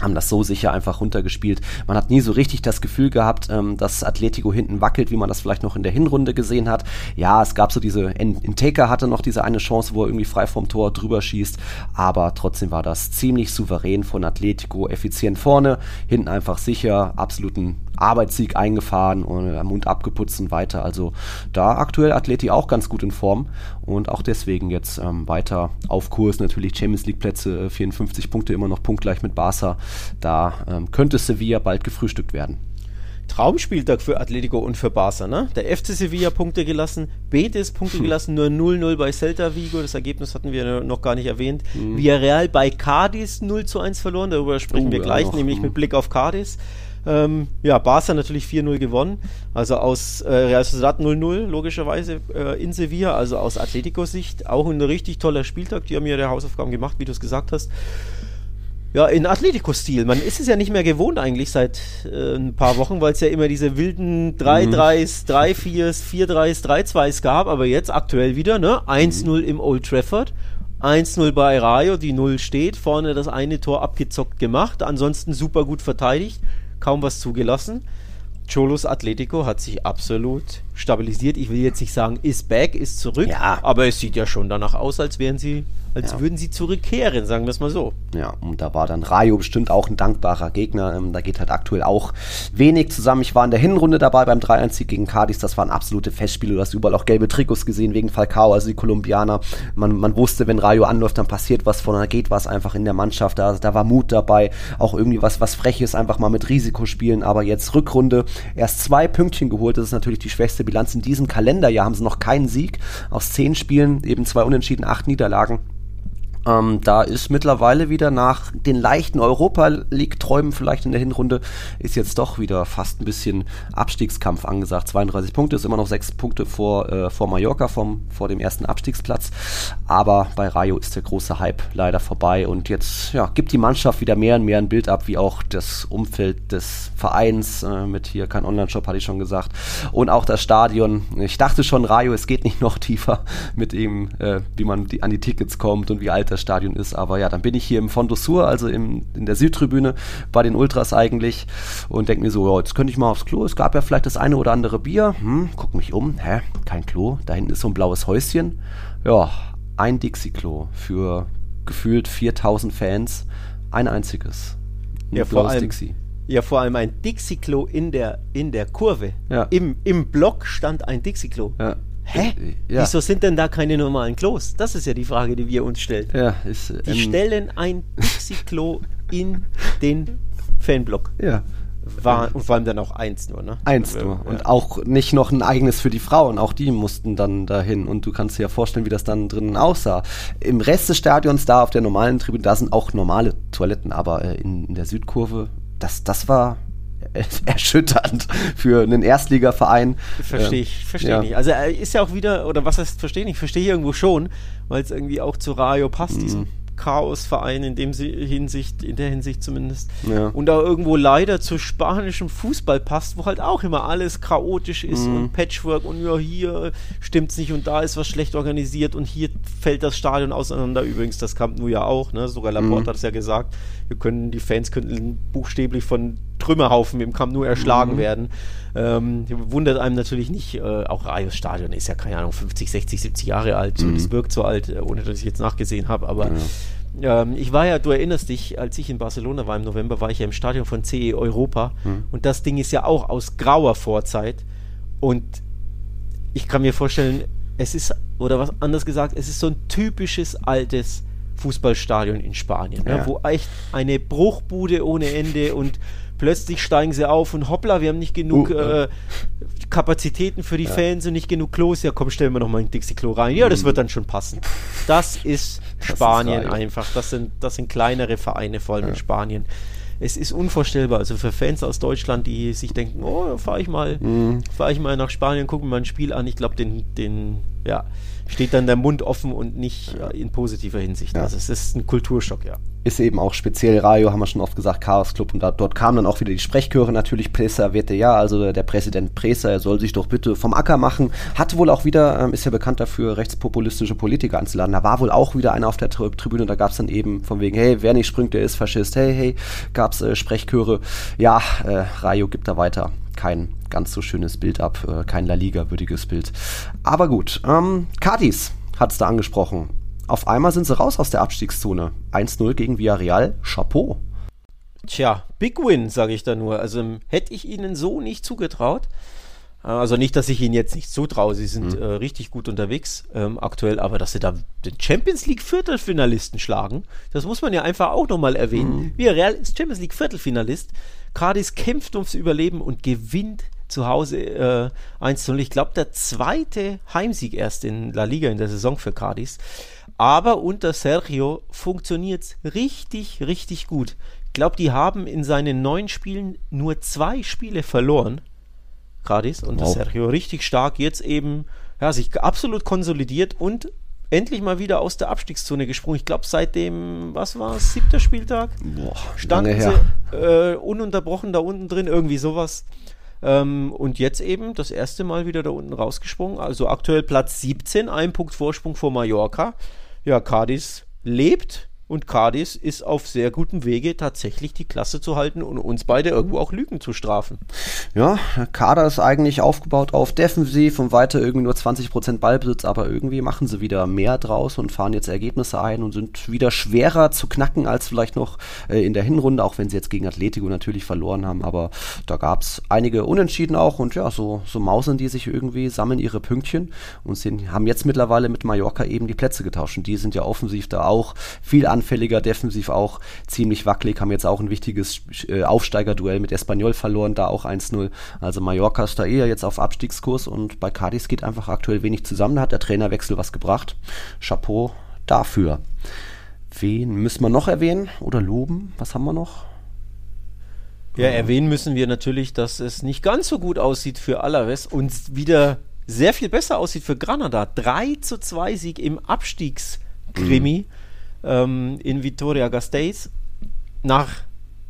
haben das so sicher einfach runtergespielt. Man hat nie so richtig das Gefühl gehabt, ähm, dass Atletico hinten wackelt, wie man das vielleicht noch in der Hinrunde gesehen hat. Ja, es gab so diese, Inteka hatte noch diese eine Chance, wo er irgendwie frei vom Tor drüber schießt, aber trotzdem war das ziemlich souverän von Atletico, effizient vorne, hinten einfach sicher, absoluten Arbeitssieg eingefahren und am Mund abgeputzt und weiter. Also da aktuell Atleti auch ganz gut in Form und auch deswegen jetzt ähm, weiter auf Kurs. Natürlich Champions League Plätze, 54 äh, Punkte immer noch punktgleich mit Barca. Da ähm, könnte Sevilla bald gefrühstückt werden. Traumspieltag für Atletico und für Barca, ne? Der FC Sevilla Punkte gelassen, Betis Punkte hm. gelassen, nur 0-0 bei Celta Vigo, das Ergebnis hatten wir noch gar nicht erwähnt. Hm. Villarreal bei Cadiz 0 zu 1 verloren, darüber sprechen uh, wir gleich, ja, nämlich hm. mit Blick auf Cadiz. Ähm, ja, Barca natürlich 4-0 gewonnen. Also aus äh, Real Sociedad 0-0, logischerweise äh, in Sevilla. Also aus Atletico-Sicht auch ein richtig toller Spieltag. Die haben ja ihre Hausaufgaben gemacht, wie du es gesagt hast. Ja, in Atletico-Stil. Man ist es ja nicht mehr gewohnt eigentlich seit äh, ein paar Wochen, weil es ja immer diese wilden 3-3s, 3-4s, 4-3s, 3-2s gab, aber jetzt aktuell wieder, ne? 1-0 mhm. im Old Trafford. 1-0 bei Rayo, die 0 steht, vorne das eine Tor abgezockt gemacht, ansonsten super gut verteidigt kaum was zugelassen. Cholos Atletico hat sich absolut stabilisiert. Ich will jetzt nicht sagen, ist back, ist zurück, ja. aber es sieht ja schon danach aus, als wären sie als ja. würden sie zurückkehren, sagen wir es mal so. Ja, und da war dann Rayo bestimmt auch ein dankbarer Gegner. Ähm, da geht halt aktuell auch wenig zusammen. Ich war in der Hinrunde dabei beim 3-1-Sieg gegen Cadiz. Das waren absolute Festspiele. Du hast überall auch gelbe Trikots gesehen wegen Falcao, also die Kolumbianer. Man, man wusste, wenn Rayo anläuft, dann passiert was von da geht was einfach in der Mannschaft. Da, da war Mut dabei. Auch irgendwie was, was Freches, einfach mal mit Risiko spielen. Aber jetzt Rückrunde erst zwei Pünktchen geholt. Das ist natürlich die schwächste Bilanz in diesem Kalenderjahr. Haben sie noch keinen Sieg aus zehn Spielen, eben zwei Unentschieden, acht Niederlagen. Ähm, da ist mittlerweile wieder nach den leichten Europa League-Träumen vielleicht in der Hinrunde, ist jetzt doch wieder fast ein bisschen Abstiegskampf angesagt. 32 Punkte ist immer noch sechs Punkte vor, äh, vor Mallorca, vom, vor dem ersten Abstiegsplatz. Aber bei Rayo ist der große Hype leider vorbei und jetzt ja, gibt die Mannschaft wieder mehr und mehr ein Bild ab, wie auch das Umfeld des Vereins äh, mit hier kein Online-Shop, hatte ich schon gesagt. Und auch das Stadion. Ich dachte schon, Rayo, es geht nicht noch tiefer mit ihm, äh, wie man die, an die Tickets kommt und wie alt das Stadion ist. Aber ja, dann bin ich hier im Fondo Sur, also im, in der Südtribüne bei den Ultras eigentlich und denke mir so, ja, jetzt könnte ich mal aufs Klo. Es gab ja vielleicht das eine oder andere Bier. Hm, guck mich um. Hä? Kein Klo. Da hinten ist so ein blaues Häuschen. Ja, ein Dixie-Klo für gefühlt 4000 Fans. Ein einziges. Ein ja, vor allem, Dixie. Ja, vor allem ein Dixie-Klo in der, in der Kurve. Ja. Im, Im Block stand ein Dixie-Klo. Ja. Hä? Ja. Wieso sind denn da keine normalen Klos? Das ist ja die Frage, die wir uns stellen. Ja, ist, die ähm, stellen ein Dixie-Klo in den Fanblock. Ja. War, und vor allem dann auch eins nur, ne? Eins nur. Ja. Und auch nicht noch ein eigenes für die Frauen. Auch die mussten dann dahin. Und du kannst dir ja vorstellen, wie das dann drinnen aussah. Im Rest des Stadions, da auf der normalen Tribüne, da sind auch normale Toiletten, aber äh, in, in der Südkurve, das, das war erschütternd für einen Erstligaverein. Verstehe ich, verstehe ja. nicht. Also er ist ja auch wieder, oder was heißt verstehe ich, verstehe ich irgendwo schon, weil es irgendwie auch zu Rayo passt, mhm. diesem Chaosverein in dem Hinsicht, in der Hinsicht zumindest. Ja. Und auch irgendwo leider zu spanischem Fußball passt, wo halt auch immer alles chaotisch ist mhm. und Patchwork und ja, hier stimmt's nicht und da ist was schlecht organisiert und hier fällt das Stadion auseinander. Übrigens, das Camp Nou ja auch, ne? Sogar Laporte mhm. hat es ja gesagt. Wir können, die Fans könnten buchstäblich von Trümmerhaufen im Camp Nou erschlagen mhm. werden. Ähm, wundert einem natürlich nicht. Äh, auch Rayos Stadion ist ja, keine Ahnung, 50, 60, 70 Jahre alt. Mhm. Das wirkt so alt, äh, ohne dass ich jetzt nachgesehen habe. Aber ja. ähm, ich war ja, du erinnerst dich, als ich in Barcelona war im November, war ich ja im Stadion von CE Europa. Mhm. Und das Ding ist ja auch aus grauer Vorzeit. Und ich kann mir vorstellen, es ist, oder was anders gesagt, es ist so ein typisches altes Fußballstadion in Spanien, ne, ja. ne, wo echt eine Bruchbude ohne Ende und plötzlich steigen sie auf und hoppla, wir haben nicht genug uh, äh, Kapazitäten für die ja. Fans und nicht genug Klos. Ja, komm, stellen wir noch mal ein Dixie-Klo rein. Ja, das mhm. wird dann schon passen. Das ist das Spanien ist einfach. Das sind, das sind kleinere Vereine, vor allem ja. in Spanien. es ist unvorstellbar. Also für Fans aus Deutschland, die sich denken, oh, fahre ich mal, mhm. fahre ich mal nach Spanien, gucke mir mal ein Spiel an. Ich glaube, den, den, ja, steht dann der Mund offen und nicht ja. in positiver Hinsicht. Also es ist ein Kulturschock, ja. Ist eben auch speziell Rayo, haben wir schon oft gesagt, Chaos Club. Und da, dort kamen dann auch wieder die Sprechchöre natürlich, Presa wette ja, also der Präsident Presa, er soll sich doch bitte vom Acker machen, hat wohl auch wieder, ähm, ist ja bekannt dafür, rechtspopulistische Politiker anzuladen, da war wohl auch wieder einer auf der Tri Tribüne, da gab es dann eben von wegen, hey, wer nicht springt, der ist Faschist, hey, hey, gab es äh, Sprechchöre, ja, äh, Rayo gibt da weiter kein ganz so schönes Bild ab, äh, kein La Liga-würdiges Bild. Aber gut, ähm, Cardis hat es da angesprochen. Auf einmal sind sie raus aus der Abstiegszone. 1-0 gegen Villarreal. Chapeau. Tja, Big Win, sage ich da nur. Also ähm, hätte ich ihnen so nicht zugetraut. Äh, also nicht, dass ich ihnen jetzt nicht zutraue, sie sind mhm. äh, richtig gut unterwegs ähm, aktuell, aber dass sie da den Champions League Viertelfinalisten schlagen, das muss man ja einfach auch nochmal erwähnen. Mhm. Villarreal ist Champions League Viertelfinalist. Cardis kämpft ums Überleben und gewinnt zu Hause äh, 1-0. Ich glaube, der zweite Heimsieg erst in La Liga in der Saison für Cardis. Aber unter Sergio funktioniert es richtig, richtig gut. Ich glaube, die haben in seinen neun Spielen nur zwei Spiele verloren. Cardis unter wow. Sergio richtig stark. Jetzt eben ja, sich absolut konsolidiert und endlich mal wieder aus der Abstiegszone gesprungen. Ich glaube, seit dem, was war es, siebter Spieltag? Boah, standen sie äh, ununterbrochen da unten drin, irgendwie sowas. Ähm, und jetzt eben das erste Mal wieder da unten rausgesprungen. Also aktuell Platz 17, ein Punkt Vorsprung vor Mallorca. Ja, Cadiz lebt und Cardis ist auf sehr gutem Wege, tatsächlich die Klasse zu halten und uns beide irgendwo auch Lügen zu strafen. Ja, der Kader ist eigentlich aufgebaut auf defensiv und weiter irgendwie nur 20% Ballbesitz, aber irgendwie machen sie wieder mehr draus und fahren jetzt Ergebnisse ein und sind wieder schwerer zu knacken als vielleicht noch äh, in der Hinrunde, auch wenn sie jetzt gegen Atletico natürlich verloren haben, aber da gab es einige Unentschieden auch und ja, so, so mausen die sich irgendwie, sammeln ihre Pünktchen und sind, haben jetzt mittlerweile mit Mallorca eben die Plätze getauscht und die sind ja offensiv da auch viel an anfälliger, defensiv auch ziemlich wackelig, haben jetzt auch ein wichtiges äh, Aufsteigerduell mit Espanyol verloren, da auch 1-0. Also Mallorca ist da eher jetzt auf Abstiegskurs und bei Cadiz geht einfach aktuell wenig zusammen. Da hat der Trainerwechsel was gebracht. Chapeau dafür. Wen müssen wir noch erwähnen oder loben? Was haben wir noch? Ja, erwähnen müssen wir natürlich, dass es nicht ganz so gut aussieht für Alaves und wieder sehr viel besser aussieht für Granada. 3 zu 2 Sieg im Abstiegskrimi. Mhm ähm, in Vitoria Gasteiz nach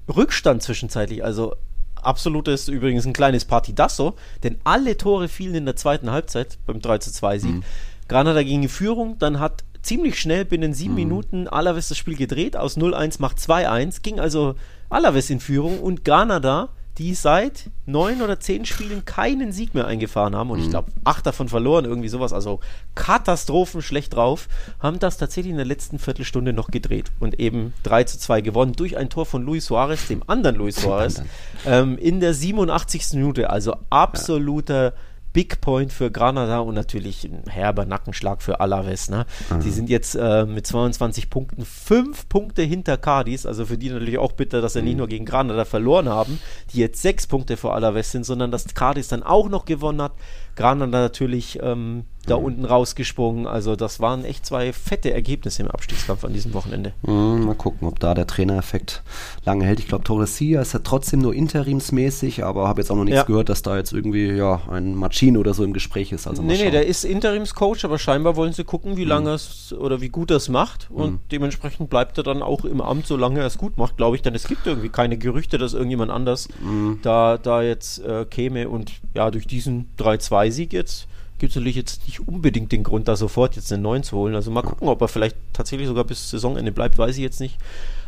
Rückstand zwischenzeitlich, also absolutes übrigens ein kleines Partidasso, denn alle Tore fielen in der zweiten Halbzeit beim 3 zu 2 Sieg. Mhm. Granada ging in Führung, dann hat ziemlich schnell binnen sieben mhm. Minuten Alaves das Spiel gedreht, aus 0-1 macht 2-1, ging also Alaves in Führung und Granada die seit neun oder zehn Spielen keinen Sieg mehr eingefahren haben und mhm. ich glaube acht davon verloren, irgendwie sowas, also Katastrophen schlecht drauf, haben das tatsächlich in der letzten Viertelstunde noch gedreht und eben 3 zu 2 gewonnen durch ein Tor von Luis Suarez, dem anderen Luis Suarez, ähm, in der 87. Minute, also absoluter ja. Big Point für Granada und natürlich ein herber Nackenschlag für Alaves. Ne? Mhm. Die sind jetzt äh, mit 22 Punkten fünf Punkte hinter Cadiz, also für die natürlich auch bitter, dass sie mhm. nicht nur gegen Granada verloren haben, die jetzt sechs Punkte vor Alaves sind, sondern dass Cadiz dann auch noch gewonnen hat. Granada natürlich ähm, da unten rausgesprungen. Also das waren echt zwei fette Ergebnisse im Abstiegskampf an diesem Wochenende. Mhm, mal gucken, ob da der Trainereffekt lange hält. Ich glaube, Torresia ist ja trotzdem nur interimsmäßig, aber habe jetzt auch noch nichts ja. gehört, dass da jetzt irgendwie ja ein Machine oder so im Gespräch ist. Also nee, nee, der ist Interimscoach, aber scheinbar wollen sie gucken, wie mhm. lange es oder wie gut er es macht und mhm. dementsprechend bleibt er dann auch im Amt, solange er es gut macht, glaube ich. Denn es gibt irgendwie keine Gerüchte, dass irgendjemand anders mhm. da, da jetzt äh, käme und ja, durch diesen 3-2-Sieg jetzt gibt es natürlich jetzt nicht unbedingt den Grund, da sofort jetzt einen neuen zu holen. Also mal gucken, ob er vielleicht tatsächlich sogar bis Saisonende bleibt, weiß ich jetzt nicht.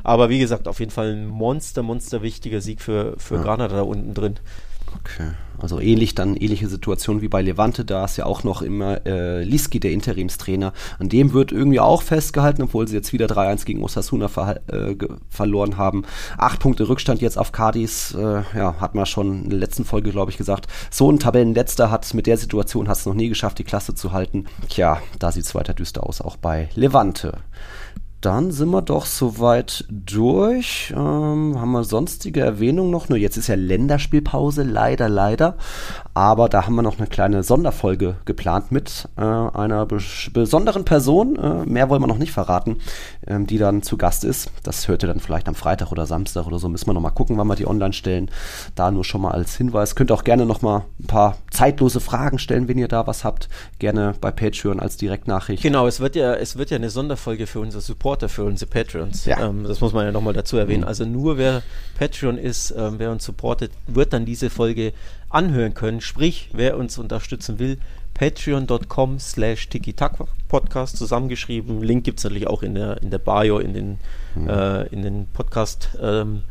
Aber wie gesagt, auf jeden Fall ein Monster, monster wichtiger Sieg für, für ja. Granada da unten drin. Okay. Also ähnlich dann, ähnliche Situation wie bei Levante, da ist ja auch noch immer äh, Liski, der Interimstrainer. An dem wird irgendwie auch festgehalten, obwohl sie jetzt wieder 3-1 gegen Osasuna ver äh, verloren haben. Acht Punkte Rückstand jetzt auf Cadiz, äh, ja, hat man schon in der letzten Folge, glaube ich, gesagt. So ein Tabellenletzter hat mit der Situation hat es noch nie geschafft, die Klasse zu halten. Tja, da sieht es weiter düster aus, auch bei Levante. Dann sind wir doch soweit durch. Ähm, haben wir sonstige Erwähnung noch? Nur jetzt ist ja Länderspielpause, leider, leider. Aber da haben wir noch eine kleine Sonderfolge geplant mit äh, einer besonderen Person. Äh, mehr wollen wir noch nicht verraten, ähm, die dann zu Gast ist. Das hört ihr dann vielleicht am Freitag oder Samstag oder so. Müssen wir noch mal gucken, wann wir die online stellen. Da nur schon mal als Hinweis. Könnt auch gerne noch mal ein paar zeitlose Fragen stellen, wenn ihr da was habt. Gerne bei Patreon als Direktnachricht. Genau, es wird ja, es wird ja eine Sonderfolge für unsere Supporter, für unsere Patrons. Ja. Ähm, das muss man ja noch mal dazu erwähnen. Mhm. Also nur wer Patreon ist, ähm, wer uns supportet, wird dann diese Folge anhören können. Sprich, wer uns unterstützen will, patreon.com slash podcast zusammengeschrieben. Link gibt es natürlich auch in der, in der Bio, in den, mhm. äh, in den Podcast ähm,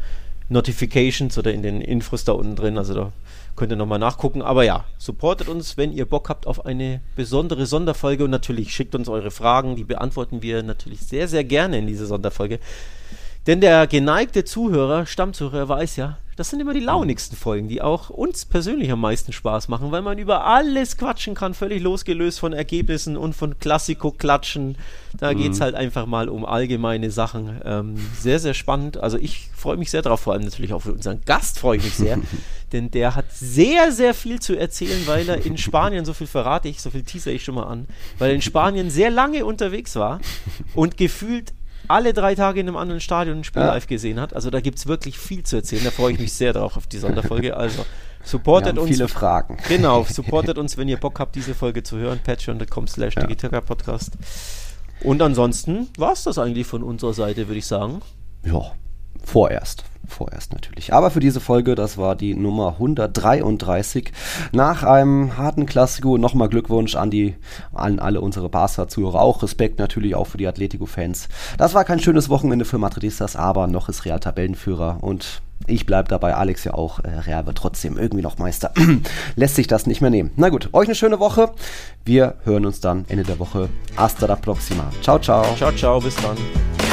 Notifications oder in den Infos da unten drin. Also da könnt ihr nochmal nachgucken. Aber ja, supportet uns, wenn ihr Bock habt auf eine besondere Sonderfolge und natürlich schickt uns eure Fragen. Die beantworten wir natürlich sehr, sehr gerne in dieser Sonderfolge. Denn der geneigte Zuhörer, Stammzuhörer, weiß ja, das sind immer die launigsten Folgen, die auch uns persönlich am meisten Spaß machen, weil man über alles quatschen kann, völlig losgelöst von Ergebnissen und von Klassiko-Klatschen. Da mhm. geht es halt einfach mal um allgemeine Sachen. Ähm, sehr, sehr spannend. Also ich freue mich sehr drauf, vor allem natürlich auch für unseren Gast freue ich mich sehr, denn der hat sehr, sehr viel zu erzählen, weil er in Spanien, so viel verrate ich, so viel teaser ich schon mal an, weil er in Spanien sehr lange unterwegs war und gefühlt alle drei Tage in einem anderen Stadion ein Spiel ja. live gesehen hat. Also da gibt es wirklich viel zu erzählen. Da freue ich mich sehr drauf auf die Sonderfolge. Also supportet uns. Viele Fragen. Genau, supportet uns, wenn ihr Bock habt, diese Folge zu hören. Patreon.com slash. Podcast. Und ansonsten war es das eigentlich von unserer Seite, würde ich sagen. Ja, vorerst vorerst natürlich. Aber für diese Folge, das war die Nummer 133. Nach einem harten Klassiko nochmal Glückwunsch an die, an alle unsere Barca-Zuhörer. Auch Respekt natürlich auch für die Atletico-Fans. Das war kein schönes Wochenende für Madridistas, aber noch ist Real Tabellenführer und ich bleibe dabei, Alex ja auch. Äh, Real wird trotzdem irgendwie noch Meister. Lässt sich das nicht mehr nehmen. Na gut, euch eine schöne Woche. Wir hören uns dann Ende der Woche. Hasta la próxima. Ciao, ciao. Ciao, ciao. Bis dann.